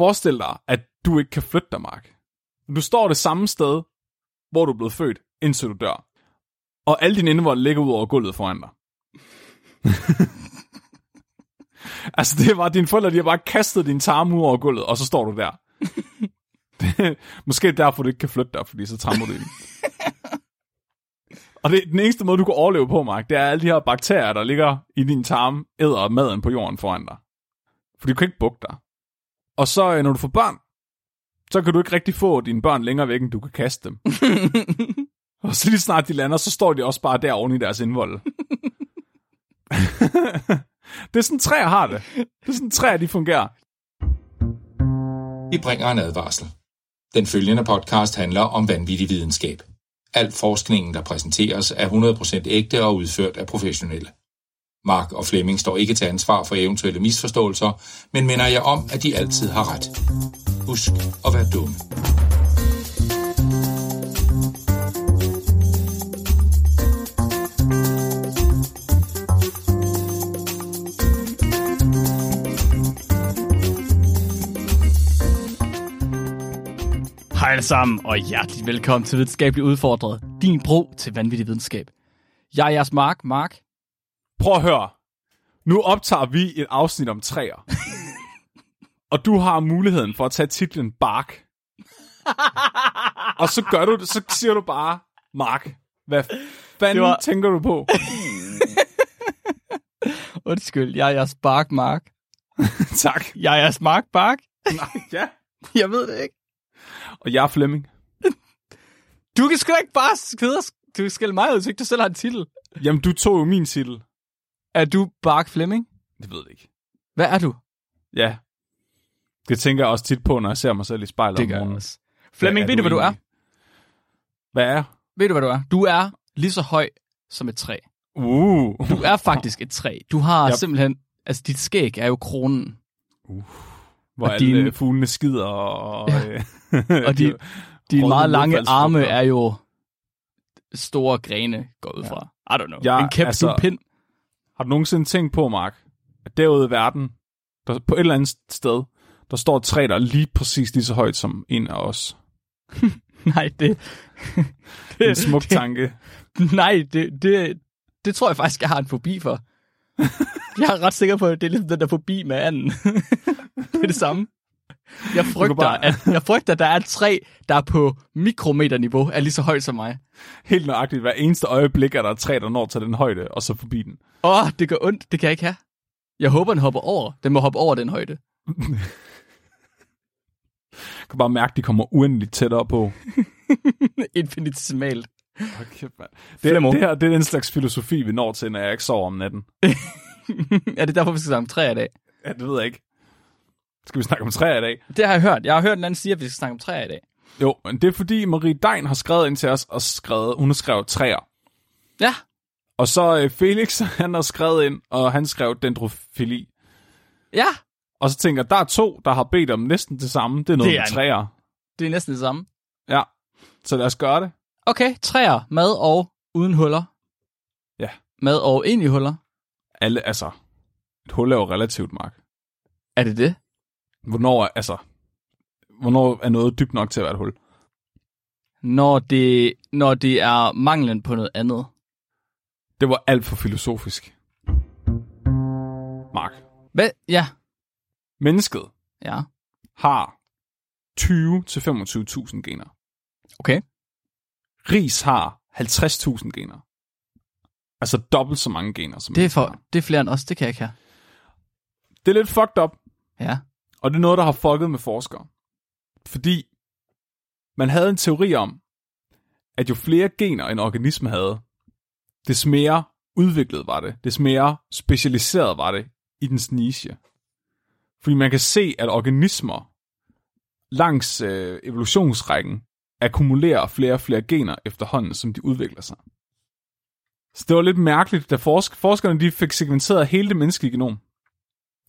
Forestil dig, at du ikke kan flytte dig, Mark. Du står det samme sted, hvor du er blevet født, indtil du dør. Og alle dine indvold ligger ud over gulvet foran dig. altså, det var dine forældre, de har bare kastet din tarm ud over gulvet, og så står du der. det, måske derfor, du ikke kan flytte dig, fordi så trammer du i den. Og det, den eneste måde, du kan overleve på, Mark, det er alle de her bakterier, der ligger i din tarm, æder maden på jorden foran dig. For du kan ikke bukke dig. Og så, øh, når du får børn, så kan du ikke rigtig få dine børn længere væk, end du kan kaste dem. og så lige snart de lander, så står de også bare der oven i deres indvold. det er sådan, træer har det. Det er sådan, træer de fungerer. Vi bringer en advarsel. Den følgende podcast handler om vanvittig videnskab. Al forskningen, der præsenteres, er 100% ægte og udført af professionelle. Mark og Flemming står ikke til ansvar for eventuelle misforståelser, men minder jeg om, at de altid har ret. Husk at være dumme. Hej alle sammen, og hjertelig velkommen til Videnskabeligt Udfordret, din bro til vanvittig videnskab. Jeg er jeres Mark, Mark. Prøv at høre. Nu optager vi et afsnit om træer. og du har muligheden for at tage titlen Bark. og så gør du det, så siger du bare, Mark, hvad fanden var- tænker du på? Undskyld, jeg er jeres Bark, Mark. tak. Jeg er jeres Mark, Bark. Nej, ja. Jeg ved det ikke. Og jeg er Flemming. Du kan sgu da ikke bare skide du skal mig ud, så ikke du selv har en titel. Jamen, du tog jo min titel. Er du Bark Flemming? Det ved jeg ikke. Hvad er du? Ja. Det tænker jeg også tit på, når jeg ser mig selv i spejlet Det om jeg morgenen. også. Flemming, ved du, hvad du er? Hvad er jeg? Ved du, hvad du er? Du er lige så høj som et træ. Uh. Du er faktisk et træ. Du har Yep. simpelthen... Altså, dit skæg er jo kronen. Hvor og alle dine- dine... fuglene skider og... Ja. øh, Og de, dine meget lange arme er jo store grene, går ud fra. I don't know. Ja, en kæmpe altså... pind. Har du nogensinde tænkt på, Mark, at derude i verden, der, på et eller andet sted, der står et træ, der er lige præcis lige så højt som en af os. Nej, det... Det er en smuk tanke. Nej, det, det, det tror jeg faktisk, jeg har en fobi for. Jeg er ret sikker på, at det er ligesom den der fobi med anden. det er det samme. Jeg frygter, bare- at, jeg frygter, at der er et træ, der er på mikrometerniveau, er lige så højt som mig. Helt nøjagtigt. Hver eneste øjeblik er der et træ, der når til den højde, og så forbi den. Åh, oh, det gør ondt. Det kan jeg ikke have. Jeg håber, den hopper over. Den må hoppe over den højde. Jeg kan bare mærke, at de kommer uendeligt tættere på. Infinitesimalt. Mand. Det, Flemming. det her det er den slags filosofi, vi når til, når jeg ikke sover om natten. er det derfor, vi skal snakke om træer i dag? Ja, det ved jeg ikke. Skal vi snakke om træer i dag? Det har jeg hørt. Jeg har hørt en anden sige, at vi skal snakke om træer i dag. Jo, men det er fordi Marie Dein har skrevet ind til os, og skrevet, hun har skrevet træer. Ja, Og så øh, Felix, han har skrevet ind, og han skrev dendrofili. ja. Og så tænker der er to, der har bedt om næsten det samme. Det er noget Det er med træer. Det er næsten det samme. Ja, så lad os gøre det. Okay, træer, mad og uden huller. Ja. Mad og ind i huller. Alle, altså, et hul er jo relativt, Mark. Er det det? Hvornår altså, hvornår er noget dybt nok til at være et hul? Når det, når det er manglen på noget andet. Det var alt for filosofisk. Mark, Hvad? Ja. mennesket Ja. har 20-25.000 gener. Okay. Ris har 50.000 gener. Altså dobbelt så mange gener som Det er, for, det er flere end os. Det kan jeg ikke have. Det er lidt fucked up, Ja og det er noget, der har fucket med forskere. Fordi man havde en teori om, at jo flere gener en organisme havde, des mere udviklet var det, des mere specialiseret var det i dens niche. Fordi man kan se, at organismer langs øh, evolutionsrækken akkumulerer flere og flere gener efterhånden, som de udvikler sig. Så det var lidt mærkeligt, da forsk- forskerne de fik segmenteret hele det menneskelige genom.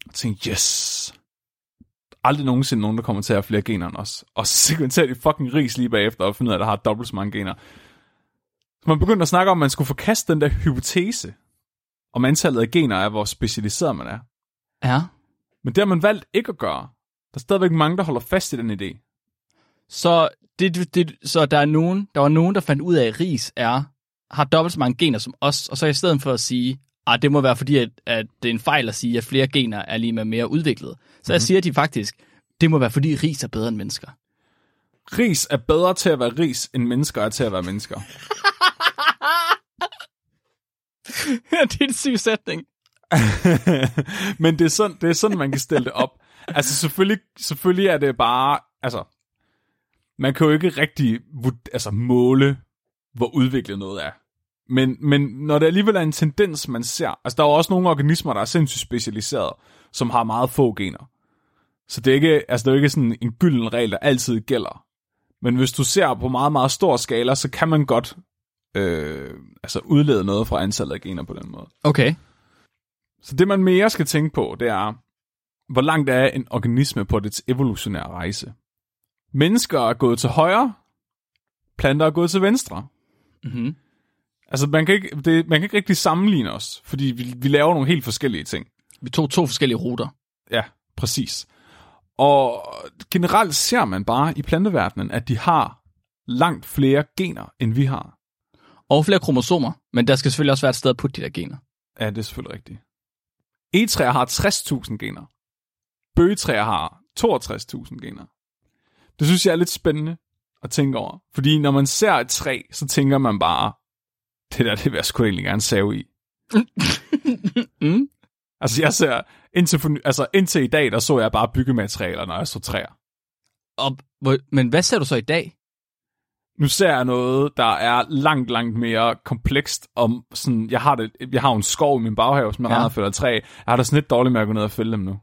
Og tænkte, yes, aldrig nogensinde nogen, der kommer til at have flere gener end os. Og så segmenterer de fucking ris lige bagefter og finder ud af, at der har dobbelt så mange gener. Så man begyndte at snakke om, at man skulle forkaste den der hypotese om antallet af gener er, hvor specialiseret man er. Ja. Men det har man valgt ikke at gøre. Der er stadigvæk mange, der holder fast i den idé. Så, det, det, så der, er nogen, der var nogen, der fandt ud af, at ris er, har dobbelt så mange gener som os, og så i stedet for at sige, at det må være fordi, at, at det er en fejl at sige, at flere gener er lige med mere udviklet. Så mm-hmm. jeg siger de faktisk, det må være fordi ris er bedre end mennesker. Ris er bedre til at være ris, end mennesker er til at være mennesker. det er en syg sætning. Men det er, sådan, det er sådan, man kan stille det op. Altså selvfølgelig, selvfølgelig er det bare, altså, man kan jo ikke rigtig altså, måle, hvor udviklet noget er. Men, men når det alligevel er en tendens, man ser, altså der er jo også nogle organismer, der er sindssygt specialiseret, som har meget få gener. Så det er ikke, altså det er ikke sådan en gylden regel, der altid gælder. Men hvis du ser på meget, meget stor skala, så kan man godt øh, altså udlede noget fra antallet af gener på den måde. Okay. Så det, man mere skal tænke på, det er, hvor langt er en organisme på dets evolutionære rejse? Mennesker er gået til højre, planter er gået til venstre. Mm-hmm. Altså, man kan, ikke, det, man kan ikke rigtig sammenligne os, fordi vi, vi laver nogle helt forskellige ting. Vi tog to forskellige ruter. Ja, præcis. Og generelt ser man bare i planteverdenen, at de har langt flere gener, end vi har. Og flere kromosomer, men der skal selvfølgelig også være et sted at putte de der gener. Ja, det er selvfølgelig rigtigt. Egetræer har 60.000 gener. Bøgetræer har 62.000 gener. Det synes jeg er lidt spændende at tænke over. Fordi når man ser et træ, så tænker man bare, det der, det vil jeg sgu egentlig gerne save i. mm. Altså, jeg ser, indtil, for, altså, indtil i dag, der så jeg bare byggematerialer, når jeg så træer. Og, men hvad ser du så i dag? Nu ser jeg noget, der er langt, langt mere komplekst. Om sådan, jeg, har det, jeg har en skov i min baghave, som jeg ja. render træ. Jeg har da sådan lidt dårligt med at gå ned og fælde dem nu.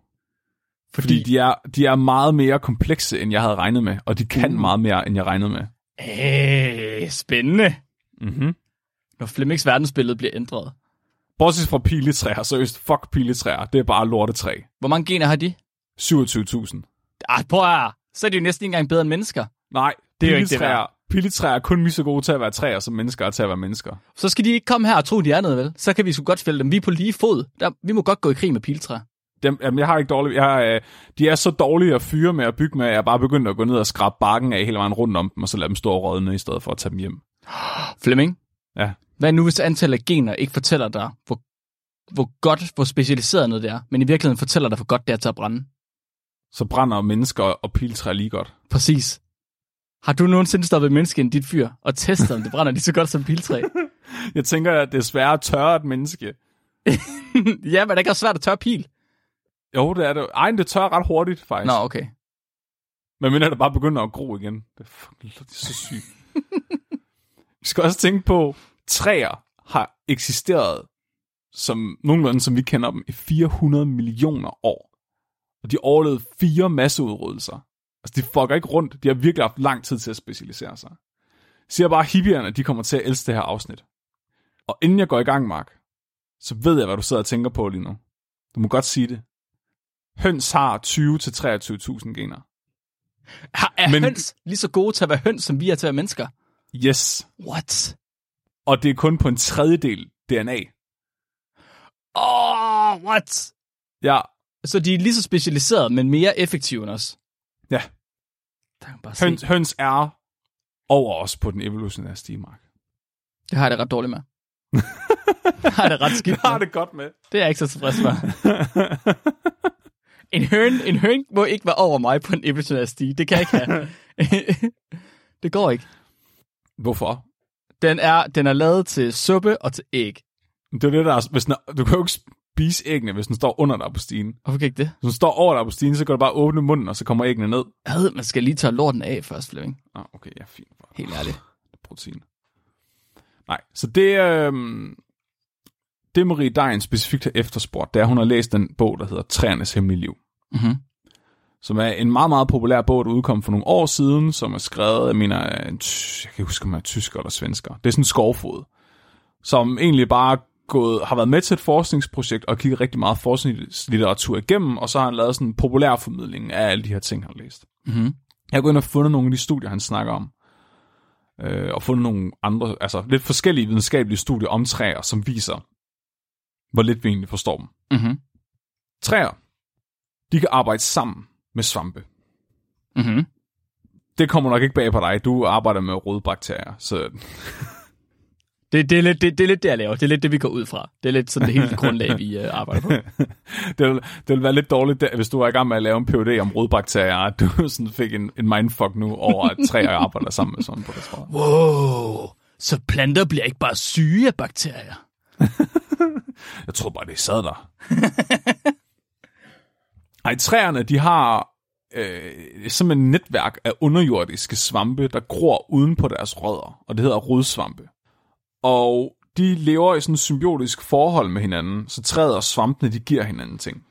Fordi, Fordi de, er, de er meget mere komplekse, end jeg havde regnet med. Og de kan uh. meget mere, end jeg regnede med. Æh, spændende. Mm-hmm. Når Flemmings verdensbillede bliver ændret. Bortset fra piletræer, seriøst, fuck piletræer. Det er bare lortetræ. Hvor mange gener har de? 27.000. Ah, prøv at Så er de jo næsten ikke engang bedre end mennesker. Nej, det er jo ikke det Piletræer er kun lige så gode til at være træer, som mennesker er til at være mennesker. Så skal de ikke komme her og tro, de er noget, vel? Så kan vi sgu godt fælde dem. Vi er på lige fod. Der, vi må godt gå i krig med piletræer. Dem, jamen, jeg har ikke dårligt. Jeg, øh, de er så dårlige at fyre med at bygge med, at jeg bare begyndt at gå ned og skrabe bakken af hele vejen rundt om dem, og så lade dem stå og rådne, i stedet for at tage dem hjem. Flemming? Ja? Hvad nu, hvis antallet af gener ikke fortæller dig, hvor, hvor godt, hvor specialiseret noget det er, men i virkeligheden fortæller dig, hvor godt det er til at brænde? Så brænder mennesker og piletræer lige godt. Præcis. Har du nogensinde stoppet menneske i dit fyr og testet, om det brænder lige så godt som piltræ? jeg tænker, at det er svært at tørre et menneske. ja, men det er ikke også svært at tørre pil. Jo, det er det. Ej, det tørrer ret hurtigt, faktisk. Nå, okay. Men mindre det bare begynder at gro igen. Det er, fucking, det er så sygt. Vi skal også tænke på, træer har eksisteret som nogenlunde, som vi kender dem, i 400 millioner år. Og de overlevede fire masseudryddelser. Altså, de fucker ikke rundt. De har virkelig haft lang tid til at specialisere sig. Jeg siger bare, at hippierne, de kommer til at elske det her afsnit. Og inden jeg går i gang, Mark, så ved jeg, hvad du sidder og tænker på lige nu. Du må godt sige det. Høns har 20-23.000 gener. Er Men, høns lige så gode til at være høns, som vi er til at være mennesker? Yes. What? Og det er kun på en tredjedel DNA. Oh, what? Ja. Så de er lige så specialiseret, men mere effektive end os? Ja. Bare høns, høns er over os på den evolutionære stigemark. Det har jeg det ret dårligt med. det har det ret skidt Det har det godt med. Det er jeg ikke så tilfreds med. en, høn, en høn må ikke være over mig på en evolutionær stige. Det kan jeg ikke have. det går ikke. Hvorfor? Den er, den er lavet til suppe og til æg. Det er det, der er, hvis den er, du kan jo ikke spise æggene, hvis den står under dig på stigen. Hvorfor kan ikke det? Hvis den står over dig på stigen, så kan du bare åbne munden, og så kommer æggene ned. Ja, man skal lige tage lorten af først, Flemming. Ah, okay, ja, fint. Helt ærligt. Protein. Nej, så det, øh, det Marie Dejen specifikt har efterspurgt, det er, at hun har læst den bog, der hedder Træernes Hemmelige Liv. Mm-hmm. Som er en meget, meget populær bog, der udkom for nogle år siden, som er skrevet, jeg mener, jeg kan ikke huske, om jeg er tysker eller svensker. Det er sådan en skovfod, som egentlig bare gået, har været med til et forskningsprojekt og kigget rigtig meget forskningslitteratur igennem, og så har han lavet sådan en populær formidling af alle de her ting, han har læst. Mm-hmm. Jeg har gået ind og fundet nogle af de studier, han snakker om, øh, og fundet nogle andre, altså lidt forskellige videnskabelige studier om træer, som viser, hvor lidt vi egentlig forstår dem. Mm-hmm. Træer, de kan arbejde sammen med svampe. Mm-hmm. Det kommer nok ikke bag på dig. Du arbejder med rodbakterier, så Det, det, er lidt, det, det er lidt det, jeg laver. Det er lidt det, vi går ud fra. Det er lidt sådan det hele grundlag, vi uh, arbejder på. det, vil, det vil være lidt dårligt, der, hvis du var i gang med at lave en PhD om rodbakterier, at du sådan fik en, en mindfuck nu over, at træer arbejder sammen med sådan på det, tror jeg. Wow, så planter bliver ikke bare syge af bakterier. Jeg tror bare, det sad der. Ej, træerne, de har øh, simpelthen et netværk af underjordiske svampe, der gror uden på deres rødder, og det hedder rodsvampe. Og de lever i sådan et symbiotisk forhold med hinanden, så træet og svampene, de giver hinanden ting.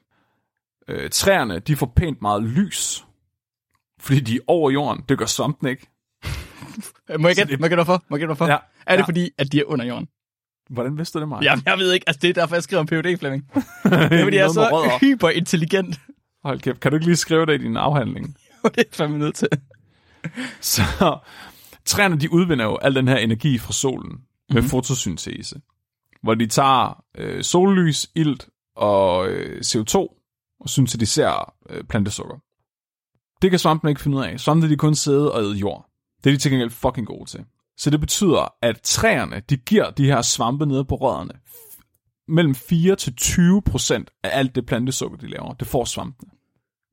Øh, træerne, de får pænt meget lys, fordi de er over jorden. Det gør svampene ikke. Må jeg gætte, må jeg hvorfor? Må jeg gætte hvorfor? Ja. Er det Ja. fordi, at de er under jorden? Hvordan vidste du det, Mark? Jamen, jeg ved ikke. Altså, det er derfor, jeg skriver om PhD, Flemming. Det er fordi, jeg er så hyperintelligent. Hold kæft, kan du ikke lige skrive det i din afhandling? det er fandme nødt til. Så træerne, de udvinder jo al den her energi fra solen med Mhm. mm-hmm. fotosyntese, hvor de tager øh, sollys, ilt og øh, CO2 og syntetiserer øh, plantesukker. Det kan svampene ikke finde ud af. Svampene de kun sidde og æde jord. Det er de til gengæld fucking gode til. Så det betyder, at træerne, de giver de her svampe nede på rødderne mellem 4 til 20 procent af alt det plantesukker, de laver. Det får svampene.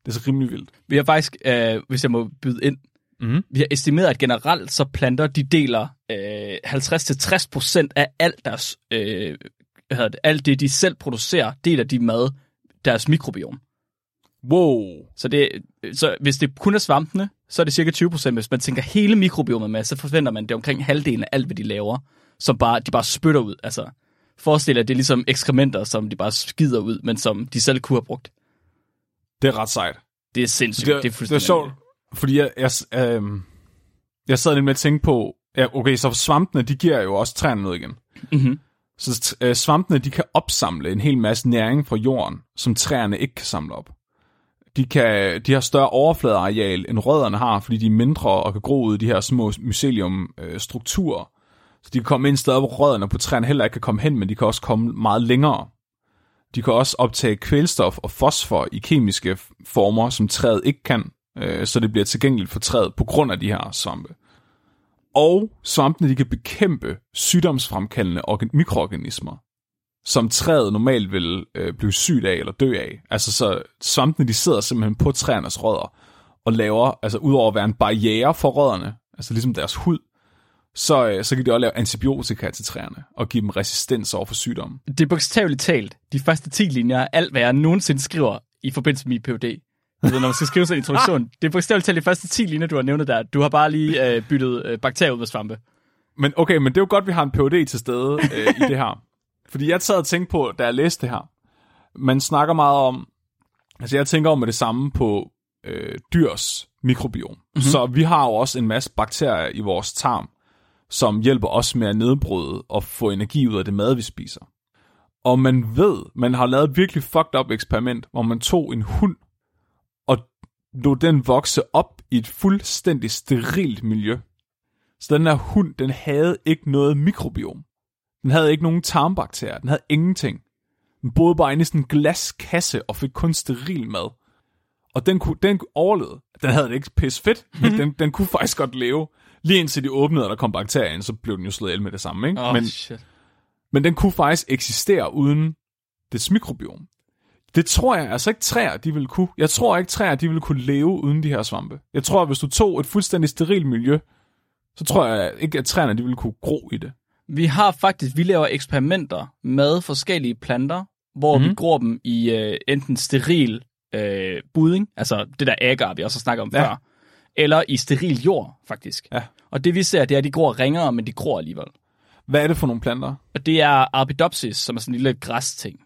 Det er så rimelig vildt. Vi har faktisk, øh, hvis jeg må byde ind, Mhm. vi har estimeret, at generelt så planter, de deler øh, 50-60% af alt deres, øh, hvad hedder det, alt det, de selv producerer, deler de med deres mikrobiom. Wow. Så, det, så hvis det kun er svampene, så er det cirka 20%. Hvis man tænker hele mikrobiomet med, så forventer man, det er omkring halvdelen af alt, hvad de laver, som bare, de bare spytter ud. Altså, forestil dig, at det er ligesom ekskrementer, som de bare skider ud, men som de selv kunne have brugt. Det er ret sejt. Det er sindssygt. Det, det er det er fuldstændig sjovt, fordi jeg, jeg, øh, jeg sad lidt med at tænke på, ja, okay, så svampene, de giver jo også træerne noget igen. Mhm. Så øh, svampene, de kan opsamle en hel masse næring fra jorden, som træerne ikke kan samle op. De, kan, de har større overfladeareal, end rødderne har, fordi de er mindre og kan gro ud i de her små mycelium-strukturer. Så de kan komme ind steder, hvor rødderne på træerne heller ikke kan komme hen, men de kan også komme meget længere. De kan også optage kvælstof og fosfor i kemiske former, som træet ikke kan, øh, så det bliver tilgængeligt for træet på grund af de her svampe. Og svampene de kan bekæmpe sygdomsfremkaldende organ- mikroorganismer, som træet normalt vil øh, blive sygt af eller dø af. Altså så svampene de sidder simpelthen på træernes rødder og laver, altså udover at være en barriere for rødderne, altså ligesom deres hud, så, øh, så kan de også lave antibiotika til træerne og give dem resistens over for sygdomme. Det er bogstaveligt talt de første 10 linjer af alt, hvad jeg nogensinde skriver i forbindelse med min PhD. Altså, når man skal skrive sådan en introduktion. Det er bogstaveligt talt de første 10 linjer, du har nævnt der. Du har bare lige øh, byttet øh, bakterier ud med svampe. Men okay, men det er jo godt, vi har en PhD til stede øh, i det her. Fordi jeg sad og tænkte på, da jeg læste det her, man snakker meget om, altså jeg tænker om med det samme på øh, dyrs mikrobiom. Mm-hmm. Så vi har jo også en masse bakterier i vores tarm, som hjælper os med at nedbryde og få energi ud af det mad, vi spiser. Og man ved, man har lavet et virkelig fucked up eksperiment, hvor man tog en hund og lod den vokse op i et fuldstændig sterilt miljø. Så den her hund, den havde ikke noget mikrobiom. Den havde ikke nogen tarmbakterier. Den havde ingenting. Den boede bare inde i sådan en glaskasse og fik kun steril mad. Og den, kunne, den overlevede. Den havde det ikke pis fedt, men den, den kunne faktisk godt leve. Lige indtil de åbnede, og der kom bakterier ind, så blev den jo slået ihjel med det samme. Ikke? Oh, men, shit. men den kunne faktisk eksistere uden dets mikrobiom. Det tror jeg altså ikke træer, de ville kunne. Jeg tror ikke træer, de ville kunne leve uden de her svampe. Jeg tror, at hvis du tog et fuldstændig sterilt miljø, så tror jeg ikke, at træerne de ville kunne gro i det. Vi har faktisk, vi laver eksperimenter med forskellige planter, hvor mm-hmm. vi gror dem i øh, enten steril øh, budding, altså det der agar, vi også har snakket om ja. før, eller i steril jord, faktisk. Ja. Og det vi ser, det er, at de gror ringere, men de gror alligevel. Hvad er det for nogle planter? Og det er Arabidopsis, som er sådan en lille græsting.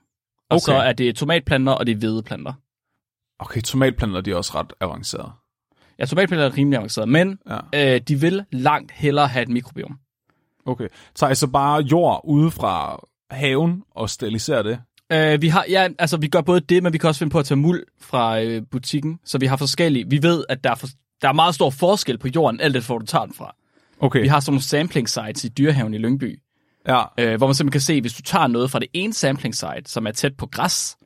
Og Okay. så er det tomatplanter, og det er hvedeplanter. Okay, tomatplanter de er også ret avancerede. Ja, tomatplanter er rimelig avanceret, men Ja. øh, de vil langt hellere have et mikrobiom. Okay. Så bare jord ude fra haven og steriliserer det? Øh, vi har, ja, altså vi gør både det, men vi kan også finde på at tage muld fra øh, butikken, så vi har forskellige. Vi ved, at der er, for, der er meget stor forskel på jorden, alt det, hvor du tager den fra. Okay. Vi har sådan nogle sampling sites i dyrehaven i Lyngby, Ja. øh, hvor man simpelthen kan se, hvis du tager noget fra det ene sampling site, som er tæt på græs,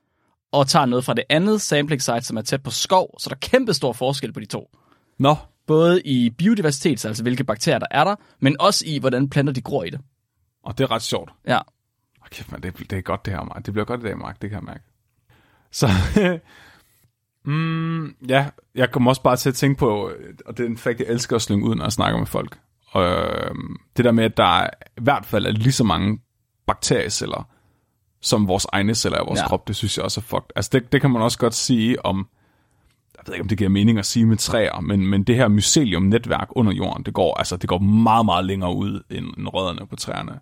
og tager noget fra det andet sampling site, som er tæt på skov, så der er kæmpe stor forskel på de to. Nå, Både i biodiversitet, altså hvilke bakterier der er der, men også i, hvordan planter de gror i det. og det er ret sjovt. Ja. Åh, kæft, man, det, det er godt det her, Mark. Det bliver godt i dag, Mark. Det kan jeg mærke. Så, mm, ja, jeg kommer også bare til at tænke på, øh, og det er en fakt, jeg elsker at slynge ud, når jeg snakker med folk. Og, øh, det der med, at der er, i hvert fald er lige så mange bakterieceller, som vores egne celler i vores ja. krop, det synes jeg også er fucked. Altså, det, det kan man også godt sige om, jeg ved ikke, om det giver mening at sige med træer, men, men det her mycelium-netværk under jorden, det går, altså, det går meget, meget længere ud end, end rødderne på træerne.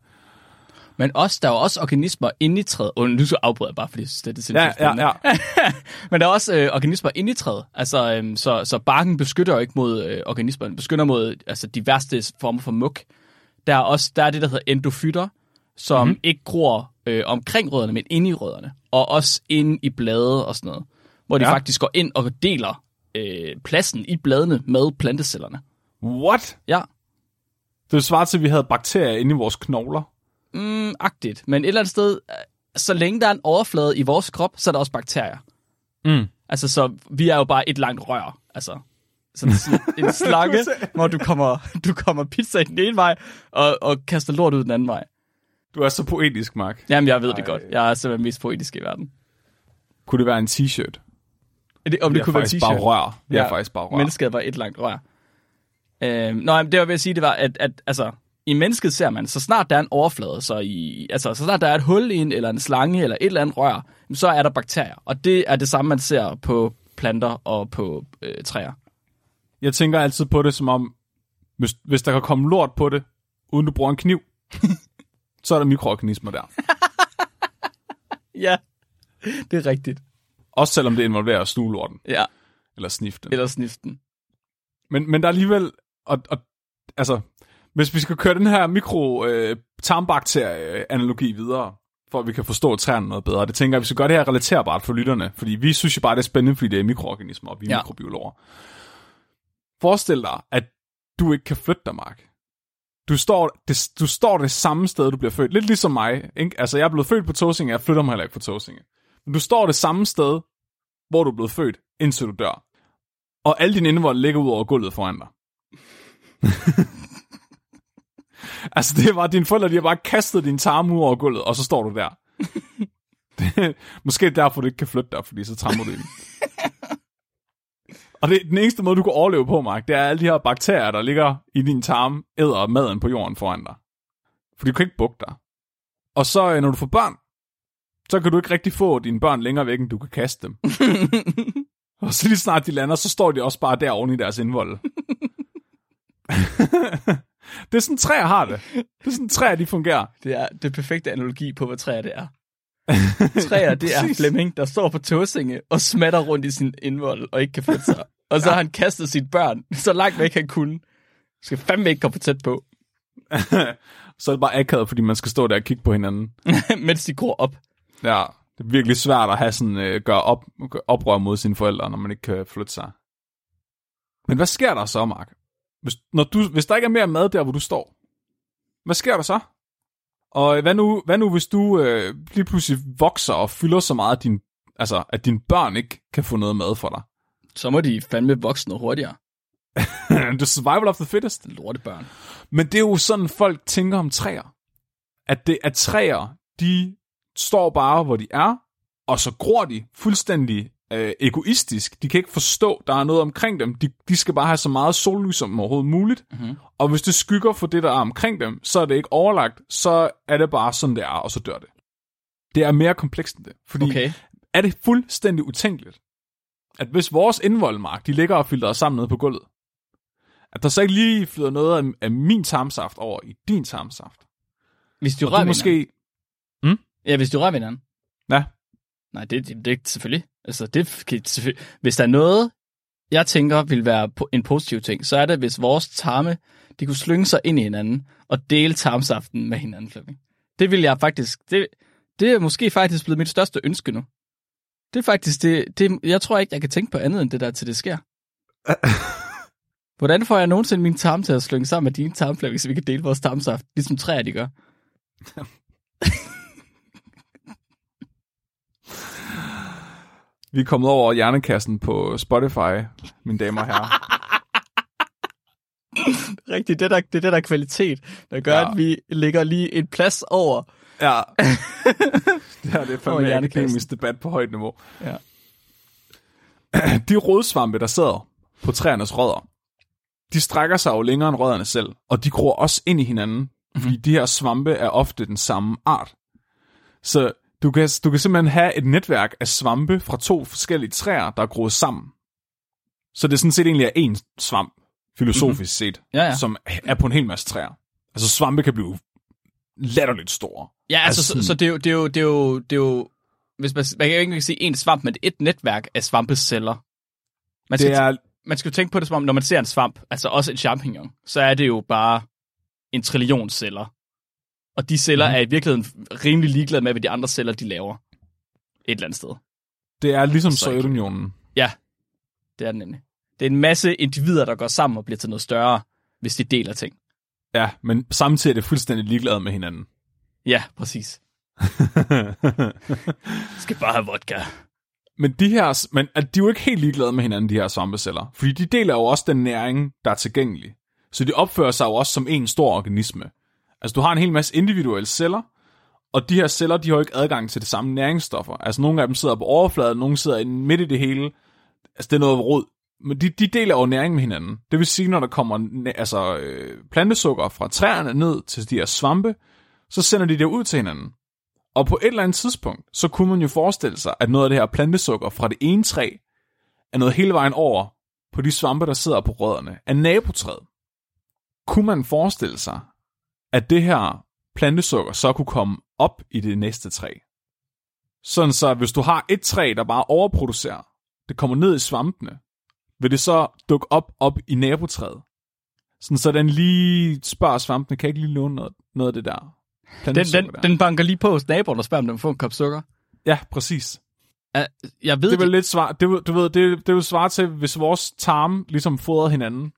Men også, der er jo også organismer inde i træet. Og nu så afbryder jeg bare, fordi jeg synes, det er sindssygt Ja, ja, ja. Men der er også øh, organismer inde i træet. Altså, øhm, så, så barken beskytter jo ikke mod øh, organismer. Den beskytter mod altså, de værste former for muk. Der er også der er det, der hedder endofytter, som mm-hmm. ikke gror øh, omkring rødderne, men inde i rødderne. Og også inde i blade og sådan noget. Hvor de Ja. faktisk går ind og deler øh, pladsen i bladene med plantecellerne. What? Ja, Det svarer til, at vi havde bakterier inde i vores knogler. Mm, agtigt. Men et eller andet sted, øh, så længe der er en overflade i vores krop, så er der også bakterier. Mm. Altså, så vi er jo bare et langt rør. Altså, sådan en en slange, hvor du kommer, du kommer pizza i den ene vej, og, og kaster lort ud den anden vej. Du er så poetisk, Mark. Jamen, jeg ved det Ej. godt. Jeg er simpelthen mest poetisk i verden. Kunne det være en t-shirt? Er det, om det er kunne være en faktisk bare t-shirt? rør. Er Ja. faktisk bare rør. Mennesket var et langt rør. Øhm, nå, jamen, det jeg vil sige, det var, at, at altså, i mennesket ser man, så snart der er en overflade, så, i, altså, så snart der er et hul i en, eller en slange, eller et eller andet rør, så er der bakterier. Og det er det samme, man ser på planter og på øh, træer. Jeg tænker altid på det som om, hvis, hvis der kan komme lort på det, uden du bruger en kniv, så er der mikroorganismer der. Ja, det er rigtigt. Også selvom det involverer at sluge lorten, Ja, eller snifte den. eller sniften. Men, men der er alligevel, og, og, altså, hvis vi skal køre den her mikro øh, tarmbakterie-analogi videre, for at vi kan forstå træerne noget bedre, det tænker jeg, vi skal gøre det her relaterbart for lytterne, fordi vi synes jo bare, det er spændende, fordi det er mikroorganismer, og vi er Ja. mikrobiologer. Forestil dig, at du ikke kan flytte dig, Mark. Du står, det, du står det samme sted, du bliver født. Lidt ligesom mig. Ikke? Altså, jeg er blevet født på Tåsinge, jeg flytter mig heller ikke på Tåsinge. Men du står det samme sted, hvor du er blevet født, indtil du dør. Og alle dine indvold ligger ud over gulvet foran dig. altså, det var dine forældre, de har bare kastet din tarm ud over gulvet, og så står du der. det, måske er derfor, du ikke kan flytte dig, fordi så trammer du i den. Og det, den eneste måde, du kan overleve på, Mark, det er alle de her bakterier, der ligger i din tarm, æder maden på jorden foran dig. For du kan ikke bukke dig. Og så, øh, når du får børn, så kan du ikke rigtig få dine børn længere væk, end du kan kaste dem. og så lige snart de lander, så står de også bare der oven i deres indvold. det er sådan, træer har det. Det er sådan, træer de fungerer. Det er det perfekte analogi på, hvad træer det er. Træer, det er. Flemming, der står på tåsinge og smatter rundt i sin indvold og ikke kan flytte sig. Og så har han kastet sit børn så langt væk han kunne. Skal fandme ikke komme for tæt på, så er det bare akavet, fordi man skal stå der og kigge på hinanden. mens de går op. Ja, det er virkelig svært at have sådan, øh, gøre op, oprør mod sine forældre, når man ikke kan flytte sig. Men hvad sker der så, Mark? Hvis, når du, hvis der ikke er mere mad der, hvor du står, hvad sker der så? Og hvad nu, hvad nu hvis du øh, lige pludselig vokser og fylder så meget, at, din, altså, at dine børn ikke kan få noget mad for dig? Så må de fandme vokse noget hurtigere. The survival of the fittest. Lortebørn. Men det er jo sådan, folk tænker om træer. At, det, at træer, de står bare, hvor de er, og så gror de fuldstændig øh, egoistisk. De kan ikke forstå, der er noget omkring dem. De, de skal bare have så meget sollys som overhovedet muligt. Mhm. Og hvis det skygger for det, der er omkring dem, så er det ikke overlagt. Så er det bare sådan, det er, og så dør det. Det er mere komplekst end det. Fordi Okay. er det fuldstændig utænkeligt, at hvis vores indvoldmark, de ligger og filtrer sammen nede på gulvet, at der så ikke lige flyder noget af, af min tarmsaft over i din tarmsaft. Hvis rører du ved måske... hinanden. Ja, hvis de rører hinanden. Ja, Nej, det, det, det selvfølgelig. Altså, det kan. Hvis der er noget, jeg tænker vil være en positiv ting, så er det, hvis vores tarme, de kunne slynge sig ind i hinanden og dele tarmsaften med hinanden, Flemming. Det vil jeg faktisk, det, det er måske faktisk blevet mit største ønske nu. Det er faktisk det, det, jeg tror ikke, jeg kan tænke på andet end det der, til det sker. Hvordan får jeg nogensinde min tarm til at slynge sammen med dine tarm, Flemming, så vi kan dele vores tarmsaft, ligesom træer, de gør? Vi er kommet over hjernekassen på Spotify, mine damer og herrer. Rigtigt, det, der, det er det, der er kvalitet, der gør, Ja. at vi ligger lige en plads over. Ja. det her det er fandme hjernekassen. akademisk debat på højt niveau. Ja. De rodsvampe, der sidder på træernes rødder, de strækker sig jo længere end rødderne selv, og de gror også ind i hinanden, mm-hmm. fordi de her svampe er ofte den samme art. Så du kan, du kan simpelthen have et netværk af svampe fra to forskellige træer, der er groet sammen. Så det er sådan set egentlig er én svamp, filosofisk mm-hmm. set, Ja, ja. som er på en hel masse træer. Altså svampe kan blive latterligt store. Ja, altså, Altså så, så det er jo, det er jo, det er jo, det er jo hvis man, man kan jo ikke sige en svamp, men et netværk af svampeceller. Man skal, Det er, man skal jo tænke på det som om, når man ser en svamp, altså også en champignon, så er det jo bare en trillion celler. Og de celler mm. er i virkeligheden rimelig ligeglade med, hvad de andre celler, de laver. Et eller andet sted. det er ligesom Sovjetunionen. Ja, det er den nemlig. Det er en masse individer, der går sammen og bliver til noget større, hvis de deler ting. Ja, men samtidig er det fuldstændig ligeglade med hinanden. Ja, præcis. Skal bare have vodka. men de her, men at de er jo ikke helt ligeglade med hinanden, de her svampeceller. Fordi de deler jo også den næring, der er tilgængelig. Så de opfører sig jo også som en stor organisme. Altså du har en hel masse individuelle celler, og de her celler, de har jo ikke adgang til de samme næringsstoffer. Altså nogle af dem sidder på overfladen, nogle sidder midt i det hele. Altså det er noget rod. Men de, de deler jo næring med hinanden. Det vil sige, når der kommer altså, øh, plantesukker fra træerne ned til de her svampe, så sender de det ud til hinanden. Og på et eller andet tidspunkt, så kunne man jo forestille sig, at noget af det her plantesukker fra det ene træ er noget hele vejen over på de svampe, der sidder på rødderne af nabotræet. Kunne man forestille sig, at det her plantesukker så kunne komme op i det næste træ? Sådan så, hvis du har et træ, der bare overproducerer, det kommer ned i svampene, vil det så dukke op op i nabotræet? Sådan så den lige spørger svampene, kan ikke lige låne noget, noget af det der Den, den, der? den banker lige på hos naboen og spørger, om den får en kop sukker. Ja, præcis. Uh, jeg ved Det det, vil lidt svar, det, du ved, det, det vil svare til, hvis vores tarme ligesom fodrede hinanden.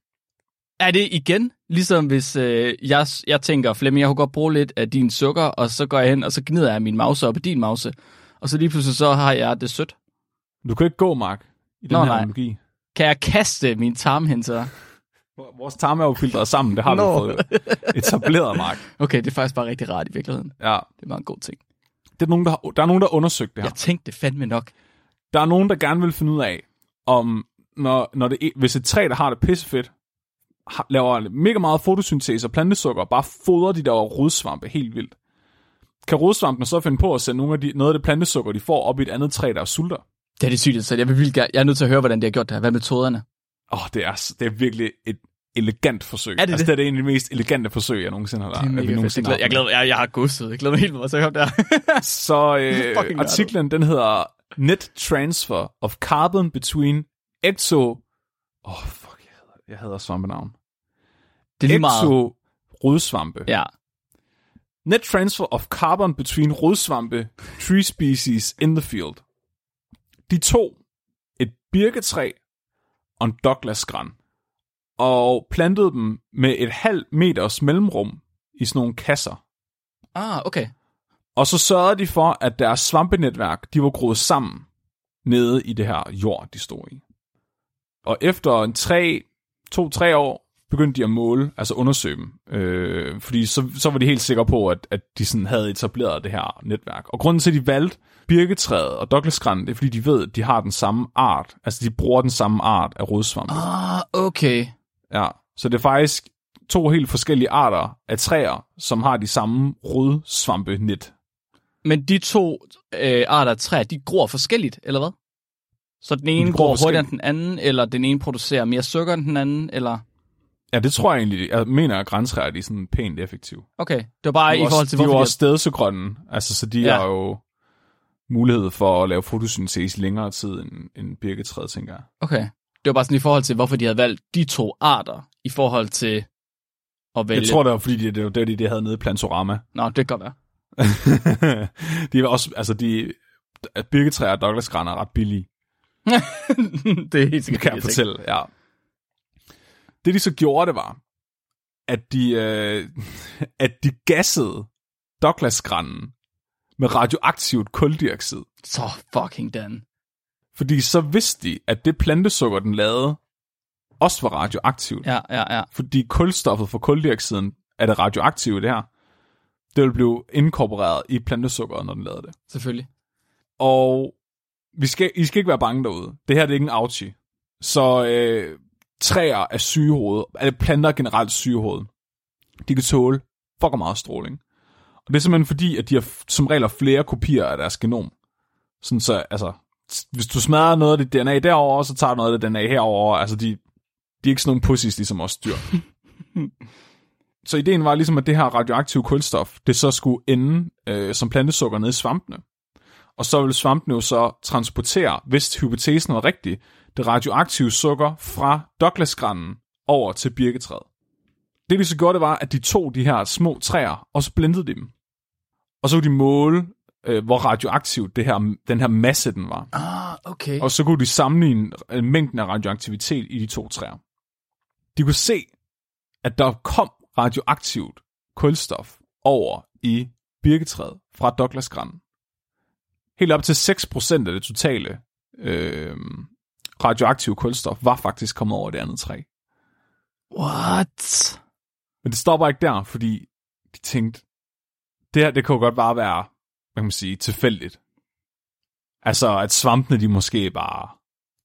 Er det igen, ligesom hvis øh, jeg, jeg tænker, Flemming, jeg kunne godt bruge lidt af din sukker, og så går jeg hen, og så gnider jeg min mause op i din mause, og så lige pludselig så har jeg det sødt. Du kan ikke gå, Mark, i den Nå, her nej. analogi. Kan jeg kaste min tarm hen til dig? Vores tarme er jo filtreret sammen, det har Nå. vi fået etableret, Mark. Okay, det er faktisk bare rigtig rart i virkeligheden. Ja, Det er bare en god ting. det er nogen, der, har, der er nogen, der har undersøgt det her. Jeg tænkte det fandme nok. Der er nogen, der gerne vil finde ud af, om når, når det, hvis et træ, der har det pissefedt, laver mega meget fotosyntese og plantesukker, og bare fodrer de der rodsvampe helt vildt. Kan rodsvampene så finde på at sende nogle af de, noget af det plantesukker, de får op i et andet træ, der er sulter? Det er det sygt, så jeg, vil vildt jeg er nødt til at høre, hvordan det har gjort det her. Hvad er metoderne? Åh, oh, det, er, det er virkelig et elegant forsøg. Er det altså, det? det er en af de mest elegante forsøg, jeg nogensinde har Det er mega fedt. Jeg, glæder, jeg, glæder, jeg, jeg har godset. Jeg glæder mig helt meget at høre det her. Så Det øh, artiklen, den hedder Net Transfer of Carbon Between Exo... Åh, oh, jeg hader, svampenavn. Det er lige meget. Exo rodsvampe. Ja. Net Transfer of Carbon Between rodsvampe Tree Species in the Field. De to et birketræ og en Douglas-gran og plantede dem med et halvt meters mellemrum i sådan nogle kasser. Ah, okay. Og så sørgede de for, at deres svampenetværk, de var groet sammen nede i det her jord, de stod i. Og efter en tre, to-tre år, begyndte de at måle, altså undersøge dem. Øh, fordi så, så var de helt sikre på, at, at de sådan havde etableret det her netværk. Og grunden til, at de valgte birketræet og Douglasgræn, det er fordi, de ved, at de har den samme art. Altså, de bruger den samme art af rodsvampe. Ah, okay. Ja, så det er faktisk to helt forskellige arter af træer, som har de samme rodsvampenet. Men de to øh, arter af træer, de gror forskelligt, eller hvad? Så den ene gror hurtigere end den anden, eller den ene producerer mere sukker end den anden, eller... Ja, det tror jeg egentlig. Jeg mener, at græntræer de er sådan pænt effektive. Okay, det var bare De i forhold til, de er jo også stedsegrønne, altså, så de Ja. har jo mulighed for at lave fotosyntese længere tid end, end birketræet, tænker jeg. Okay, det var bare sådan i forhold til, hvorfor de havde valgt de to arter, i forhold til at vælge... Jeg tror, det var fordi, det, det var det, de, de havde nede i Plantorama. Nå, det kan godt være. de er også, altså de, birketræer og Douglasgran er ret billige, det er helt sikkert. kan jeg fortælle, ja. Det de så gjorde, det var, at de, øh, at de gassede Douglasgranen med radioaktivt kuldioxid. Så fucking Dan. Fordi så vidste de, at det plantesukker, den lavede, også var radioaktivt. Ja, ja, ja. Fordi kulstoffet fra kuldioxiden er det radioaktive det her. Det vil blive inkorporeret i plantesukkeret, når den lavede det. Selvfølgelig. Og vi skal, I skal ikke være bange derude. Det her det er ikke en ouchie. Så øh, træer er sygehoved, eller planter er generelt sygehoved. De kan tåle fucker meget stråling. Og det er simpelthen fordi, at de har som regel har flere kopier af deres genom. Sådan så, altså, hvis du smadrer noget af dit DNA derover, så tager du noget af det DNA herover. Altså, de, de er ikke sådan nogle pussies, ligesom os dyr. så ideen var ligesom, at det her radioaktive kulstof, det så skulle ende øh, som plantesukker nede i svampene. Og så ville svampene jo så transportere, hvis hypotesen var rigtig, det radioaktive sukker fra Douglasgranen over til birketræet. Det de så gjorde, det var, at de tog de her små træer, og så blendede de dem. Og så kunne de måle, øh, hvor radioaktivt det her, den her masse den var. Ah, okay. Og så kunne de sammenligne øh, mængden af radioaktivitet i de to træer. De kunne se, at der kom radioaktivt kulstof over i birketræet fra Douglasgranen. Helt op til 6% af det totale øh, radioaktive kulstof var faktisk kommet over det andet træ. What? Men det stopper ikke der, fordi de tænkte, det her, det kunne godt bare være, hvad kan man sige, tilfældigt. Altså, at svampene, de måske bare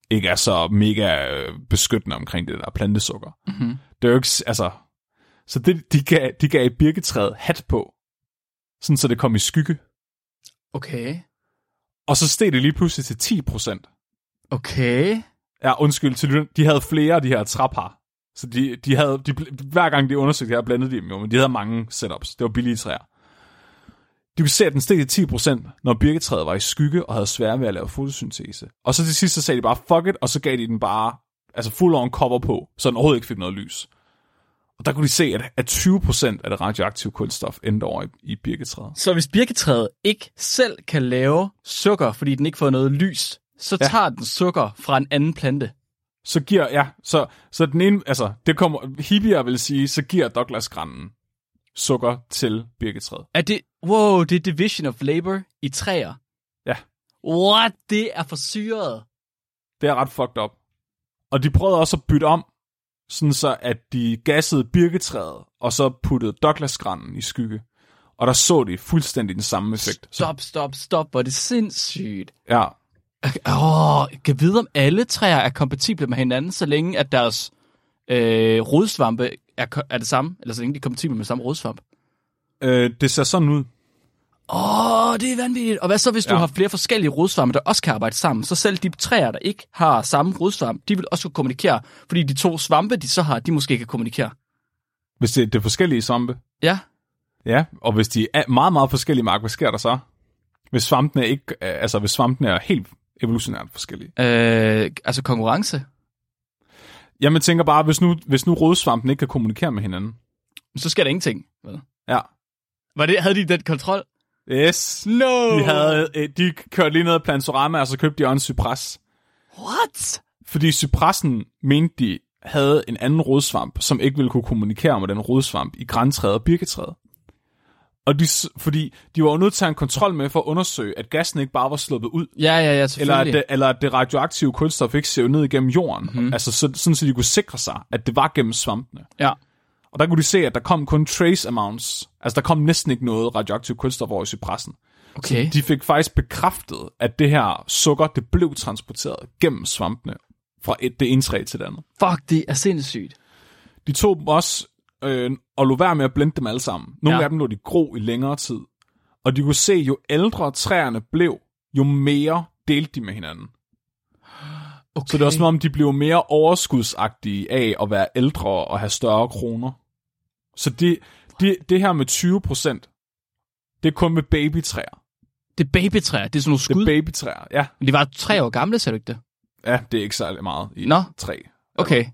ikke er så mega øh, beskyttende omkring det der plantesukker. Mm-hmm. Det er jo ikke, altså, så det, de gav, de gav birketræet hat på, sådan så det kom i skygge. Okay. Og så steg det lige pludselig til 10 procent. Okay. Ja, undskyld, til de- de havde flere af de her træpar. Så de, de havde, de, hver gang de undersøgte det her, blandede de dem jo, men de havde mange setups. Det var billige træer. De kunne se, at den steg til 10%, når birketræet var i skygge og havde svært ved at lave fotosyntese. Og så til sidst, så sagde de bare, fuck it, og så gav de den bare, altså full on cover på, så den overhovedet ikke fik noget lys. Og der kunne de se, at, at 20% af det radioaktive kulstof endte over i, i birketræet. Så hvis birketræet ikke selv kan lave sukker, fordi den ikke får noget lys, så Ja. tager den sukker fra en anden plante. Så giver, ja, så, så den ene, altså, det kommer, hippier vil sige, så giver Douglas-granen sukker til birketræet. Er det, wow, det er division of labor i træer. Ja. What? Det er for syret. Det er ret fucked up. Og de prøvede også at bytte om, sådan så at de gassede birketræet, og så puttede Douglas-granen i skygge. Og der så de fuldstændig den samme effekt. Stop, stop, stop, hvor er det sindssygt. ja, Åh, oh, kan vide, om alle træer er kompatible med hinanden, så længe at deres øh, rodsvampe er, er det samme, eller så længe de er kompatible med samme rodsvamp. øh, det ser sådan ud. Åh, oh, det er vanvittigt. Og hvad så, hvis du Ja. har flere forskellige rodsvampe, der også kan arbejde sammen? Så selv de træer, der ikke har samme rodsvamp, de vil også kunne kommunikere, fordi de to svampe, de så har, de måske kan kommunikere. Hvis det, det er forskellige svampe. Ja, Ja, og hvis de er meget, meget forskellige, Mark, hvad sker der så? Hvis svampene ikke, øh, altså hvis svampene er helt evolutionært forskellige. øh, altså konkurrence. Jamen, jeg tænker bare, hvis nu, hvis nu rodsvampen ikke kan kommunikere med hinanden. Så sker der ingenting. vel? Ja. Var det, havde de den kontrol? Yes. No! De, havde, øh, de kørte lige ned af Plansorama, og så købte de også en cypres. What? Fordi cypressen mente de havde en anden rodsvamp, som ikke ville kunne kommunikere med den rodsvamp i græntræet og birketræet. Og de, fordi de var jo nødt til at have en kontrol med for at undersøge, at gassen ikke bare var sluppet ud, Ja, ja, ja, eller at, det, eller at det radioaktive kulstof ikke ser ned igennem jorden. Mm. Altså så, sådan, så de kunne sikre sig, at det var gennem svampene. Ja. Og der kunne de se, at der kom kun trace amounts. Altså der kom næsten ikke noget radioaktivt kulstof over i cypressen. Okay. De fik faktisk bekræftet, at det her sukker, det blev transporteret gennem svampene fra et, det ene træ til det andet. Fuck, det er sindssygt. De tog dem også øh, og lå være med at blende dem alle sammen. Nogle ja. Ja. af dem lå de gro i længere tid. Og de kunne se, jo ældre træerne blev, jo mere delte de med hinanden. Okay. Så det var som om, de blev mere overskudsagtige af at være ældre og have større kroner. Så det, det, det her med 20 procent, det er kun med babytræer. Det er babytræer, det er sådan nogle Det er skud. babytræer, ja. Men de var tre år gamle, sagde du ikke det? Ja, det er ikke særlig meget i Nå. træ. Okay.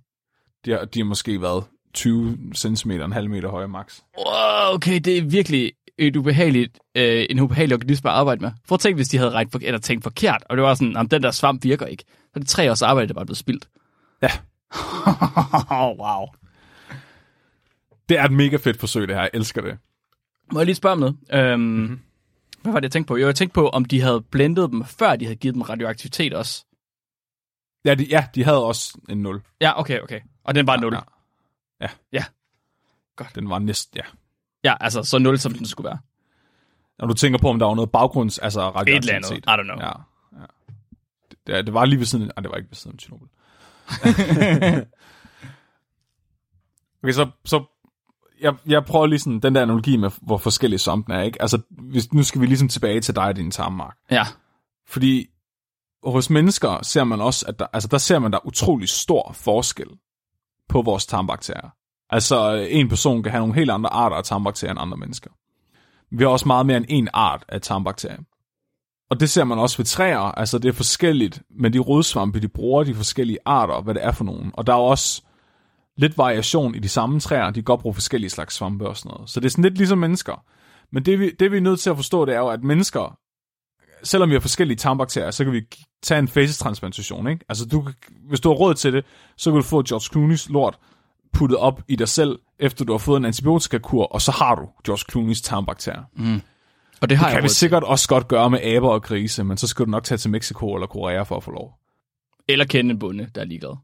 De har, de har måske været 20 cm, en halv meter høje max. Wow, okay, det er virkelig et ubehageligt, øh, en ubehagelig organisme at arbejde med. At tænke, hvis de havde regnet for, eller tænkt forkert, og det var sådan, om den der svamp virker ikke. Så er det tre års arbejde, der bare blevet spildt. Ja. oh, wow. Det er et mega fedt forsøg, det her. Jeg elsker det. Må jeg lige spørge om noget? Øhm, mm-hmm. Hvad var det, jeg tænkte på? Jo, jeg tænkte på, om de havde blendet dem, før de havde givet dem radioaktivitet også. Ja, de, ja, de havde også en 0. Ja, okay, okay. Og den var 0. Ja. Ja. Ja. Den var næsten, ja. Ja, altså så 0, som den skulle være. Når du tænker på, om der var noget baggrunds, altså Et eller radioaktivitet. andet. I don't know. Ja, ja. Det, var lige ved siden, nej, det var ikke ved siden af Tjernobyl. okay, så, så jeg, jeg prøver lige sådan, den der analogi med, hvor forskellige svampen er, ikke? Altså, hvis, nu skal vi ligesom tilbage til dig og din tarmmark. Ja. Fordi hos mennesker ser man også, at der, altså der ser man der utrolig stor forskel på vores tarmbakterier. Altså en person kan have nogle helt andre arter af tarmbakterier end andre mennesker. Vi har også meget mere end en art af tarmbakterier. Og det ser man også ved træer, altså det er forskelligt, men de rodsvampe, de bruger de forskellige arter, hvad det er for nogen. Og der er også lidt variation i de samme træer, de kan godt bruge forskellige slags svampe og sådan noget. Så det er sådan lidt ligesom mennesker. Men det vi, det vi er nødt til at forstå, det er jo, at mennesker, selvom vi har forskellige tarmbakterier, så kan vi tage en facetransplantation, ikke? Altså, du, hvis du har råd til det, så kan du få George Clooney's lort puttet op i dig selv, efter du har fået en antibiotikakur, og så har du George Clooney's tarmbakterier. Mm. Og det har Det kan vi sikkert også godt gøre med aber og grise, men så skal du nok tage til Mexico eller Korea for at få lov. Eller kende en bonde, der er ligeglad.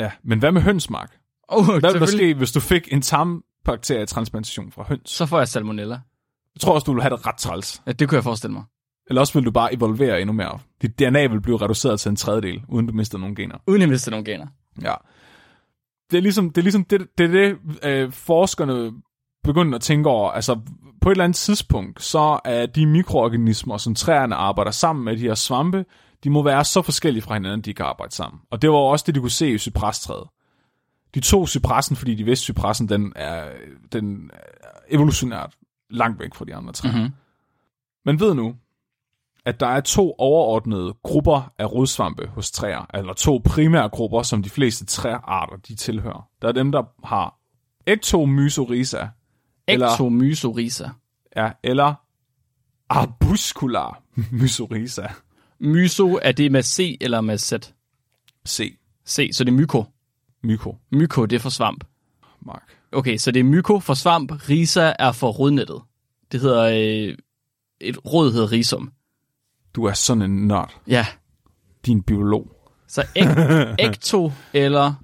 Ja, men hvad med hønsmark? Oh, Hvad vil der ske, hvis du fik en tarmbakterietransplantation fra høns? Så får jeg salmonella. Jeg tror også, du vil have det ret træls. Ja, det kunne jeg forestille mig. Eller også vil du bare evolvere endnu mere. Dit DNA vil blive reduceret til en tredjedel, uden du mister nogle gener. Uden at miste nogle gener. Ja. Det er ligesom det, er ligesom det, det, er det øh, forskerne begynder at tænke over. Altså, på et eller andet tidspunkt, så er de mikroorganismer, som træerne arbejder sammen med, de her svampe, de må være så forskellige fra hinanden, de kan arbejde sammen. Og det var også det, de kunne se i cypresstræet. De tog cypressen, fordi de vidste, at cypressen den er, den er evolutionært langt væk fra de andre træer. Mhm. Man ved nu, at der er to overordnede grupper af rodsvampe hos træer, eller to primære grupper, som de fleste træarter de tilhører. Der er dem, der har ectomycorrhiza, Ectomycorrhiza. ja, eller arbuscular mycorrhiza. Myso, er det med C eller med Z? C. C, så det er myko. Myko. Myko, det er for svamp. Mark. Okay, så det er myko for svamp, risa er for rodnettet. Det hedder, øh, et rod hedder risum. Du er sådan en nørd. Ja, Din biolog. så ek- ekto eller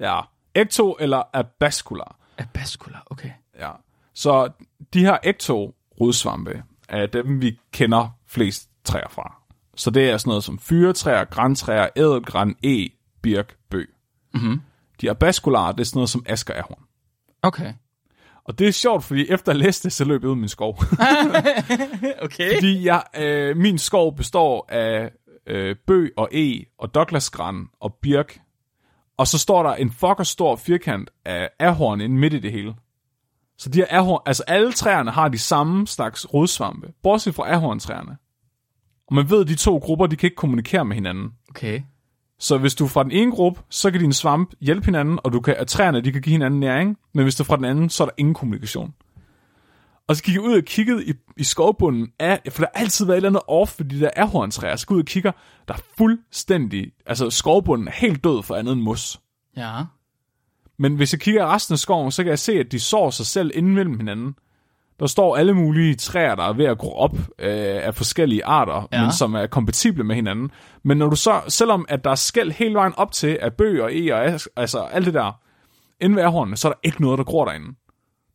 Ja. Ecto eller abascular. abascular, okay. Ja. Så de her ekto-rodsvampe er dem, vi kender flest træer fra. Så det er sådan noget som fyretræer, græntræer, ædelgran, e, birk, bøg. Mhm. De abasculare, det er sådan noget som asker ahorn. Okay. Og det er sjovt, fordi efter at læse det, så løb jeg ud af min skov. Okay. fordi jeg, øh, min skov består af øh, bøg og e, og douglasgran og birk. Og så står der en fucker stor firkant af ahorn inde midt i det hele. Så de her ahorn, altså alle træerne har de samme slags rodsvampe, bortset fra ahorntræerne. Og man ved, at de to grupper, de kan ikke kommunikere med hinanden. Okay. Så hvis du er fra den ene gruppe, så kan din svamp hjælpe hinanden, og du kan, at træerne de kan give hinanden næring. Men hvis du er fra den anden, så er der ingen kommunikation. Og så gik jeg ud og kiggede i, i skovbunden af, for der har altid været et eller andet off ved de der ahorntræer. Så går jeg ud og kigger, der er fuldstændig, altså skovbunden er helt død for andet end mos. Ja. Men hvis jeg kigger i resten af skoven, så kan jeg se, at de sår sig selv inden mellem hinanden. Der står alle mulige træer, der er ved at gro op øh, af forskellige arter, Ja. men som er kompatible med hinanden. Men når du så, selvom at der er skæld hele vejen op til af bøg og e og as, altså alt det der, inden ved ahornene, så er der ikke noget, der gror derinde.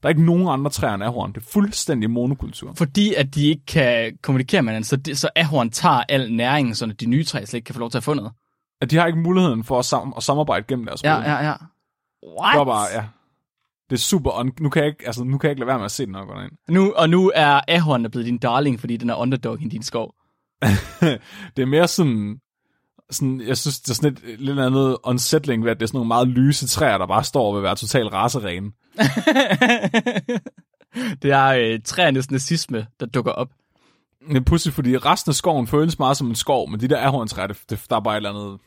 Der er ikke nogen andre træer end ahorn. Det er fuldstændig monokultur. Fordi at de ikke kan kommunikere med hinanden, så, det, så ahorn tager al næringen, så de nye træer slet ikke kan få lov til at få noget. At de har ikke muligheden for at, sam- at samarbejde gennem deres Ja, ja, ja. Det What? var bare, ja. Det er super, on- nu kan jeg ikke, altså, nu kan jeg ikke lade være med at se den, når jeg går derind. Nu, og nu er ahornen blevet din darling, fordi den er underdog i din skov. det er mere sådan, sådan, jeg synes, det er sådan et lidt andet unsettling ved, at det er sådan nogle meget lyse træer, der bare står og vil være totalt raserene. det er øh, træernes nazisme, der dukker op. Det er pudsigt, fordi resten af skoven føles meget som en skov, men de der ahorntræer, det, det, der er bare et eller andet...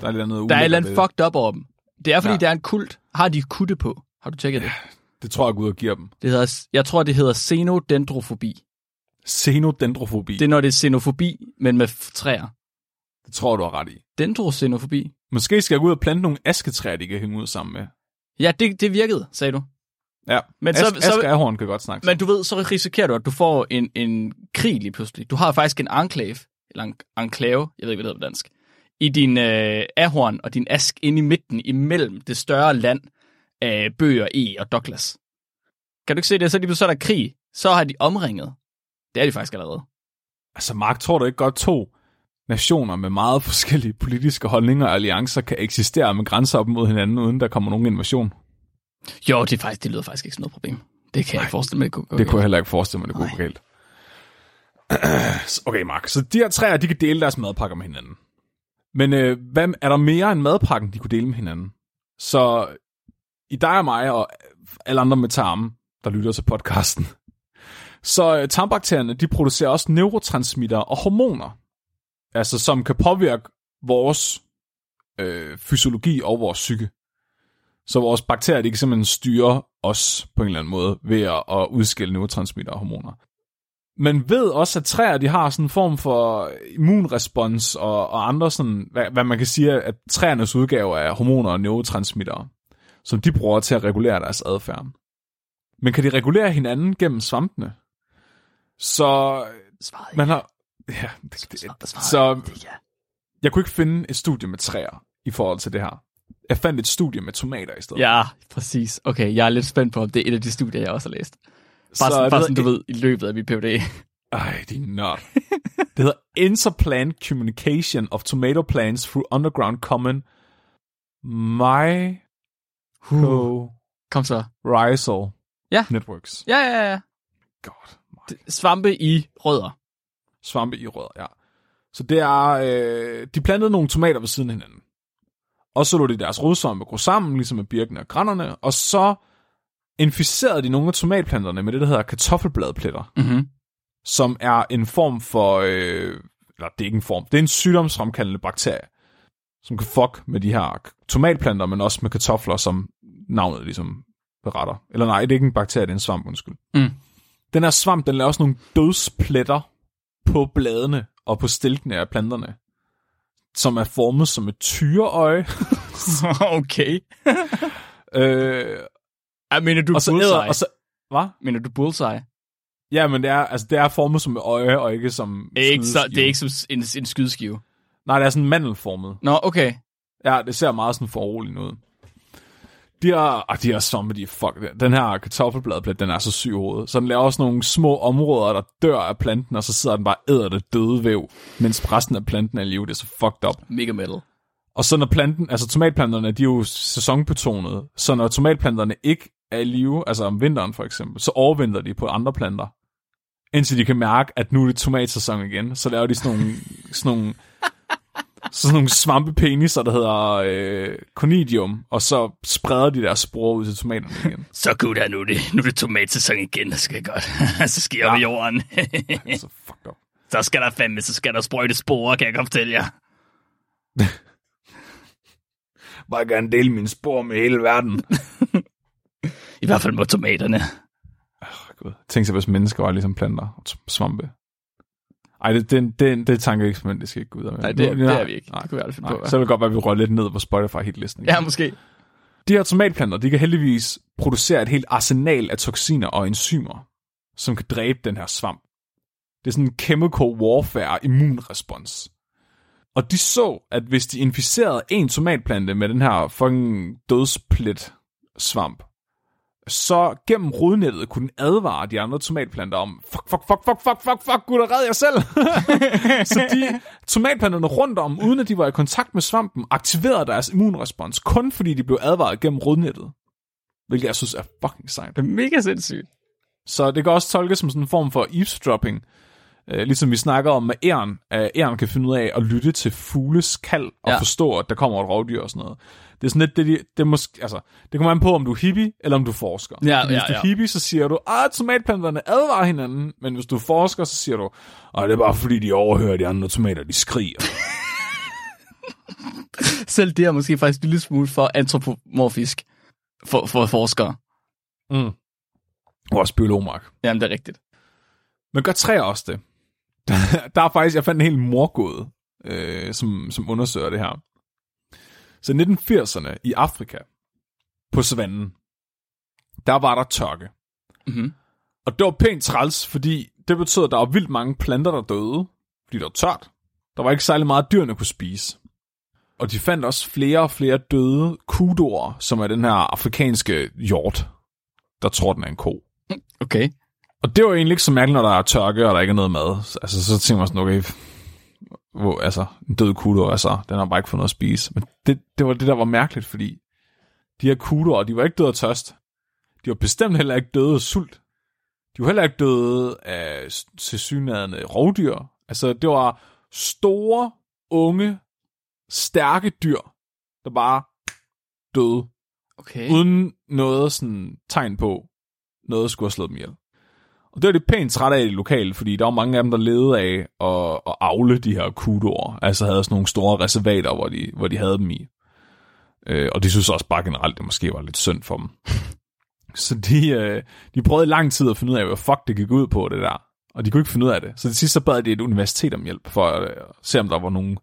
Der er et eller andet Der er et eller andet det. fucked up over dem. Det er, fordi ja. Det er en kult. Har de kutte på? Har du tjekket det? Det tror jeg, Gud giver dem. det hedder, jeg tror, det hedder xenodendrofobi. Xenodendrofobi. Det er, når det er xenofobi, men med træer. det tror du har ret i. Dendroxenofobi. Måske skal jeg gå ud og plante nogle asketræer, de kan hænge ud sammen med. Ja, det, det virkede, sagde du. Ja, Men men så- så, så- Ask, ahorn kan godt snakke. Men du ved, så risikerer du, at du får en, en krig lige pludselig. Du har faktisk en enclave, eller en enclave, jeg ved ikke, hvad det hedder på dansk, i din øh, ahorn og din ask inde i midten imellem det større land af Bøger, E og Douglas. Kan du ikke se det? Så lige så er der krig. Så har de omringet. Det er de faktisk allerede. Altså, Mark, tror du ikke godt to nationer med meget forskellige politiske holdninger og alliancer kan eksistere med grænser op mod hinanden, uden der kommer nogen invasion? Jo, det, er faktisk, det lyder faktisk ikke som noget problem. Det kan jeg ikke forestille mig, det kunne gå Det kunne jeg heller ikke forestille mig, det kunne Nej. gå galt. Okay, Mark. Så de her træer, de kan dele deres madpakker med hinanden. Men øh, hvad, er der mere end madpakken, de kunne dele med hinanden? Så i dig og mig og alle andre med tarme, der lytter til podcasten, så øh, tarmbakterierne, de producerer også neurotransmitter og hormoner, altså som kan påvirke vores øh, fysiologi og vores psyke. Så vores bakterier, de kan simpelthen styre os på en eller anden måde ved at, at udskille neurotransmitter og hormoner. Man ved også, at træer de har sådan en form for immunrespons og, og andre sådan, hvad, hvad man kan sige, at træernes udgave af hormoner og neurotransmittere, som de bruger til at regulere deres adfærd. Men kan de regulere hinanden gennem svampene? Så Svaret man har... Ja, det, det, Svaret- så er ja. jeg kunne ikke finde et studie med træer i forhold til det her. Jeg fandt et studie med tomater i stedet. Ja, præcis. Okay, jeg er lidt spændt på, om det er et af de studier, jeg også har læst. Bare, Så det bare sådan, du ved, i løbet af mit PhD. Ej, din nørd. det hedder Interplant Communication of Tomato Plants through Underground Common Kom så. Mycorrhizal Ja. Networks. Ja, ja, ja. God. Det- Svampe i rødder. Svampe i rødder, ja. Så det er, øh, de plantede nogle tomater ved siden af hinanden. Og så lå de deres rodsvampe gro sammen, ligesom med birkene og grænnerne, og så inficerede de nogle af tomatplanterne med det, der hedder kartoffelbladpletter. Mm-hmm. som er en form for, øh, eller det er ikke en form, det er en sygdomsfremkaldende bakterie, som kan fuck med de her tomatplanter, men også med kartofler, som navnet ligesom beretter. Eller nej, det er ikke en bakterie, det er en svamp, undskyld. Mm. Den her svamp, den laver også nogle dødspletter på bladene og på stilkene af planterne, som er formet som et tyreøje. okay. øh, Jeg mener du og så bullseye? æder, og så, hvad? Mener du bullseye? Ja, men det er, altså, det er formet som et øje, og ikke som Det er ikke, så, det er ikke som en, en skydeskive. Nej, det er sådan mandelformet. Nå, okay. Ja, det ser meget sådan foruroligende ud. De her, ah, de her svampe, de fuck. Den her kartoffelbladplet, den er så syg hovedet. Så den laver også nogle små områder, der dør af planten, og så sidder den bare æder det døde væv, mens resten af planten er i live. Det er så fucked up. Mega metal. Og så når planten, altså tomatplanterne, de er jo sæsonbetonede, så når tomatplanterne ikke er i live, altså om vinteren for eksempel, så overvinter de på andre planter. Indtil de kan mærke, at nu er det tomatsæson igen, så laver de sådan nogle, sådan nogle, sådan nogle svampepeniser, der hedder øh, conidium, og så spreder de deres sporer ud til tomaterne igen. Så nu er det, nu er det tomatsæson igen, det skal godt. så skal jeg Ja. ja. jorden. Det er så fucked up. så skal der fandme, så skal der sprøjte sporer, kan jeg godt fortælle jer. Bare gerne dele mine spor med hele verden. I hvert fald med tomaterne. Gud. Tænk sig, hvis mennesker var ligesom planter og svampe. Ej, det, det, det, det tankeeksperiment, det skal ikke gå ud af. Nej, det, er- det er vi ikke. Nej, Det kunne vi aldrig finde nej. på. Så vil det godt være, at vi rører lidt ned på Spotify hitlisten. Ja, måske. De her tomatplanter, de kan heldigvis producere et helt arsenal af toksiner og enzymer, som kan dræbe den her svamp. Det er sådan en chemical warfare immunrespons. Og de så, at hvis de inficerede en tomatplante med den her fucking dødsplet svamp, så gennem rodnettet kunne den advare de andre tomatplanter om, fuck, fuck, fuck, fuck, fuck, fuck, fuck, gud, red jer selv. så de tomatplanterne rundt om, uden at de var i kontakt med svampen, aktiverede deres immunrespons, kun fordi de blev advaret gennem rodnettet. Hvilket jeg synes er fucking sejt. Det er mega sindssygt. Så det kan også tolkes som sådan en form for eavesdropping. Øh, ligesom vi snakker om med æren, at æren kan finde ud af at lytte til fugles kald og ja. Ja. forstå, at der kommer et rovdyr og sådan noget. Det er sådan lidt, det, det, det, måske, altså, det kommer an på, om du er hippie, eller om du er forsker. Ja, Fordi ja, hvis du er ja. hippie, så siger du, at tomatplanterne advarer hinanden, men hvis du er forsker, så siger du, at det er bare fordi, de overhører de andre tomater, de skriger. Selv det er måske faktisk en lille smule for antropomorfisk for, for forskere. mm. Vores biolog, Mark. Jamen, det er rigtigt. Men gør træer også det? der er faktisk, jeg fandt en helt morgåde, øh, som, som undersøger det her. Så i 1980'erne i Afrika, på savannen, der var der tørke. Mm-hmm. Og det var pænt træls, fordi det betød, at der var vildt mange planter, der døde, fordi det var tørt. Der var ikke særlig meget dyrene kunne spise. og de fandt også flere og flere døde kudoer, som er den her afrikanske hjort, der tror, den er en ko. Okay. Og det var egentlig ikke så mærkeligt, når der er tørke, og der ikke er noget mad. Altså, så tænker man sådan, okay, hvor, altså, en død kudo, altså, den har bare ikke fået noget at spise. Men det, det var det, der var mærkeligt, fordi de her kudoer, de var ikke døde af tørst. De var bestemt heller ikke døde af sult. De var heller ikke døde af tilsyneladende rovdyr. Altså, det var store, unge, stærke dyr, der bare døde, Okay. uden noget sådan tegn på, noget skulle have slået dem ihjel. Og det var de pænt træt af i det lokale, fordi der var mange af dem, der levede af at, at avle de her kudoer. Altså havde sådan nogle store reservater, hvor de, hvor de havde dem i. Øh, og de synes også bare generelt, det måske var lidt synd for dem. Så de, øh, de prøvede i lang tid at finde ud af, hvad fuck det gik ud på, det der. Og de kunne ikke finde ud af det. Så til sidst så bad de et universitet om hjælp, for at øh, se, om der var nogle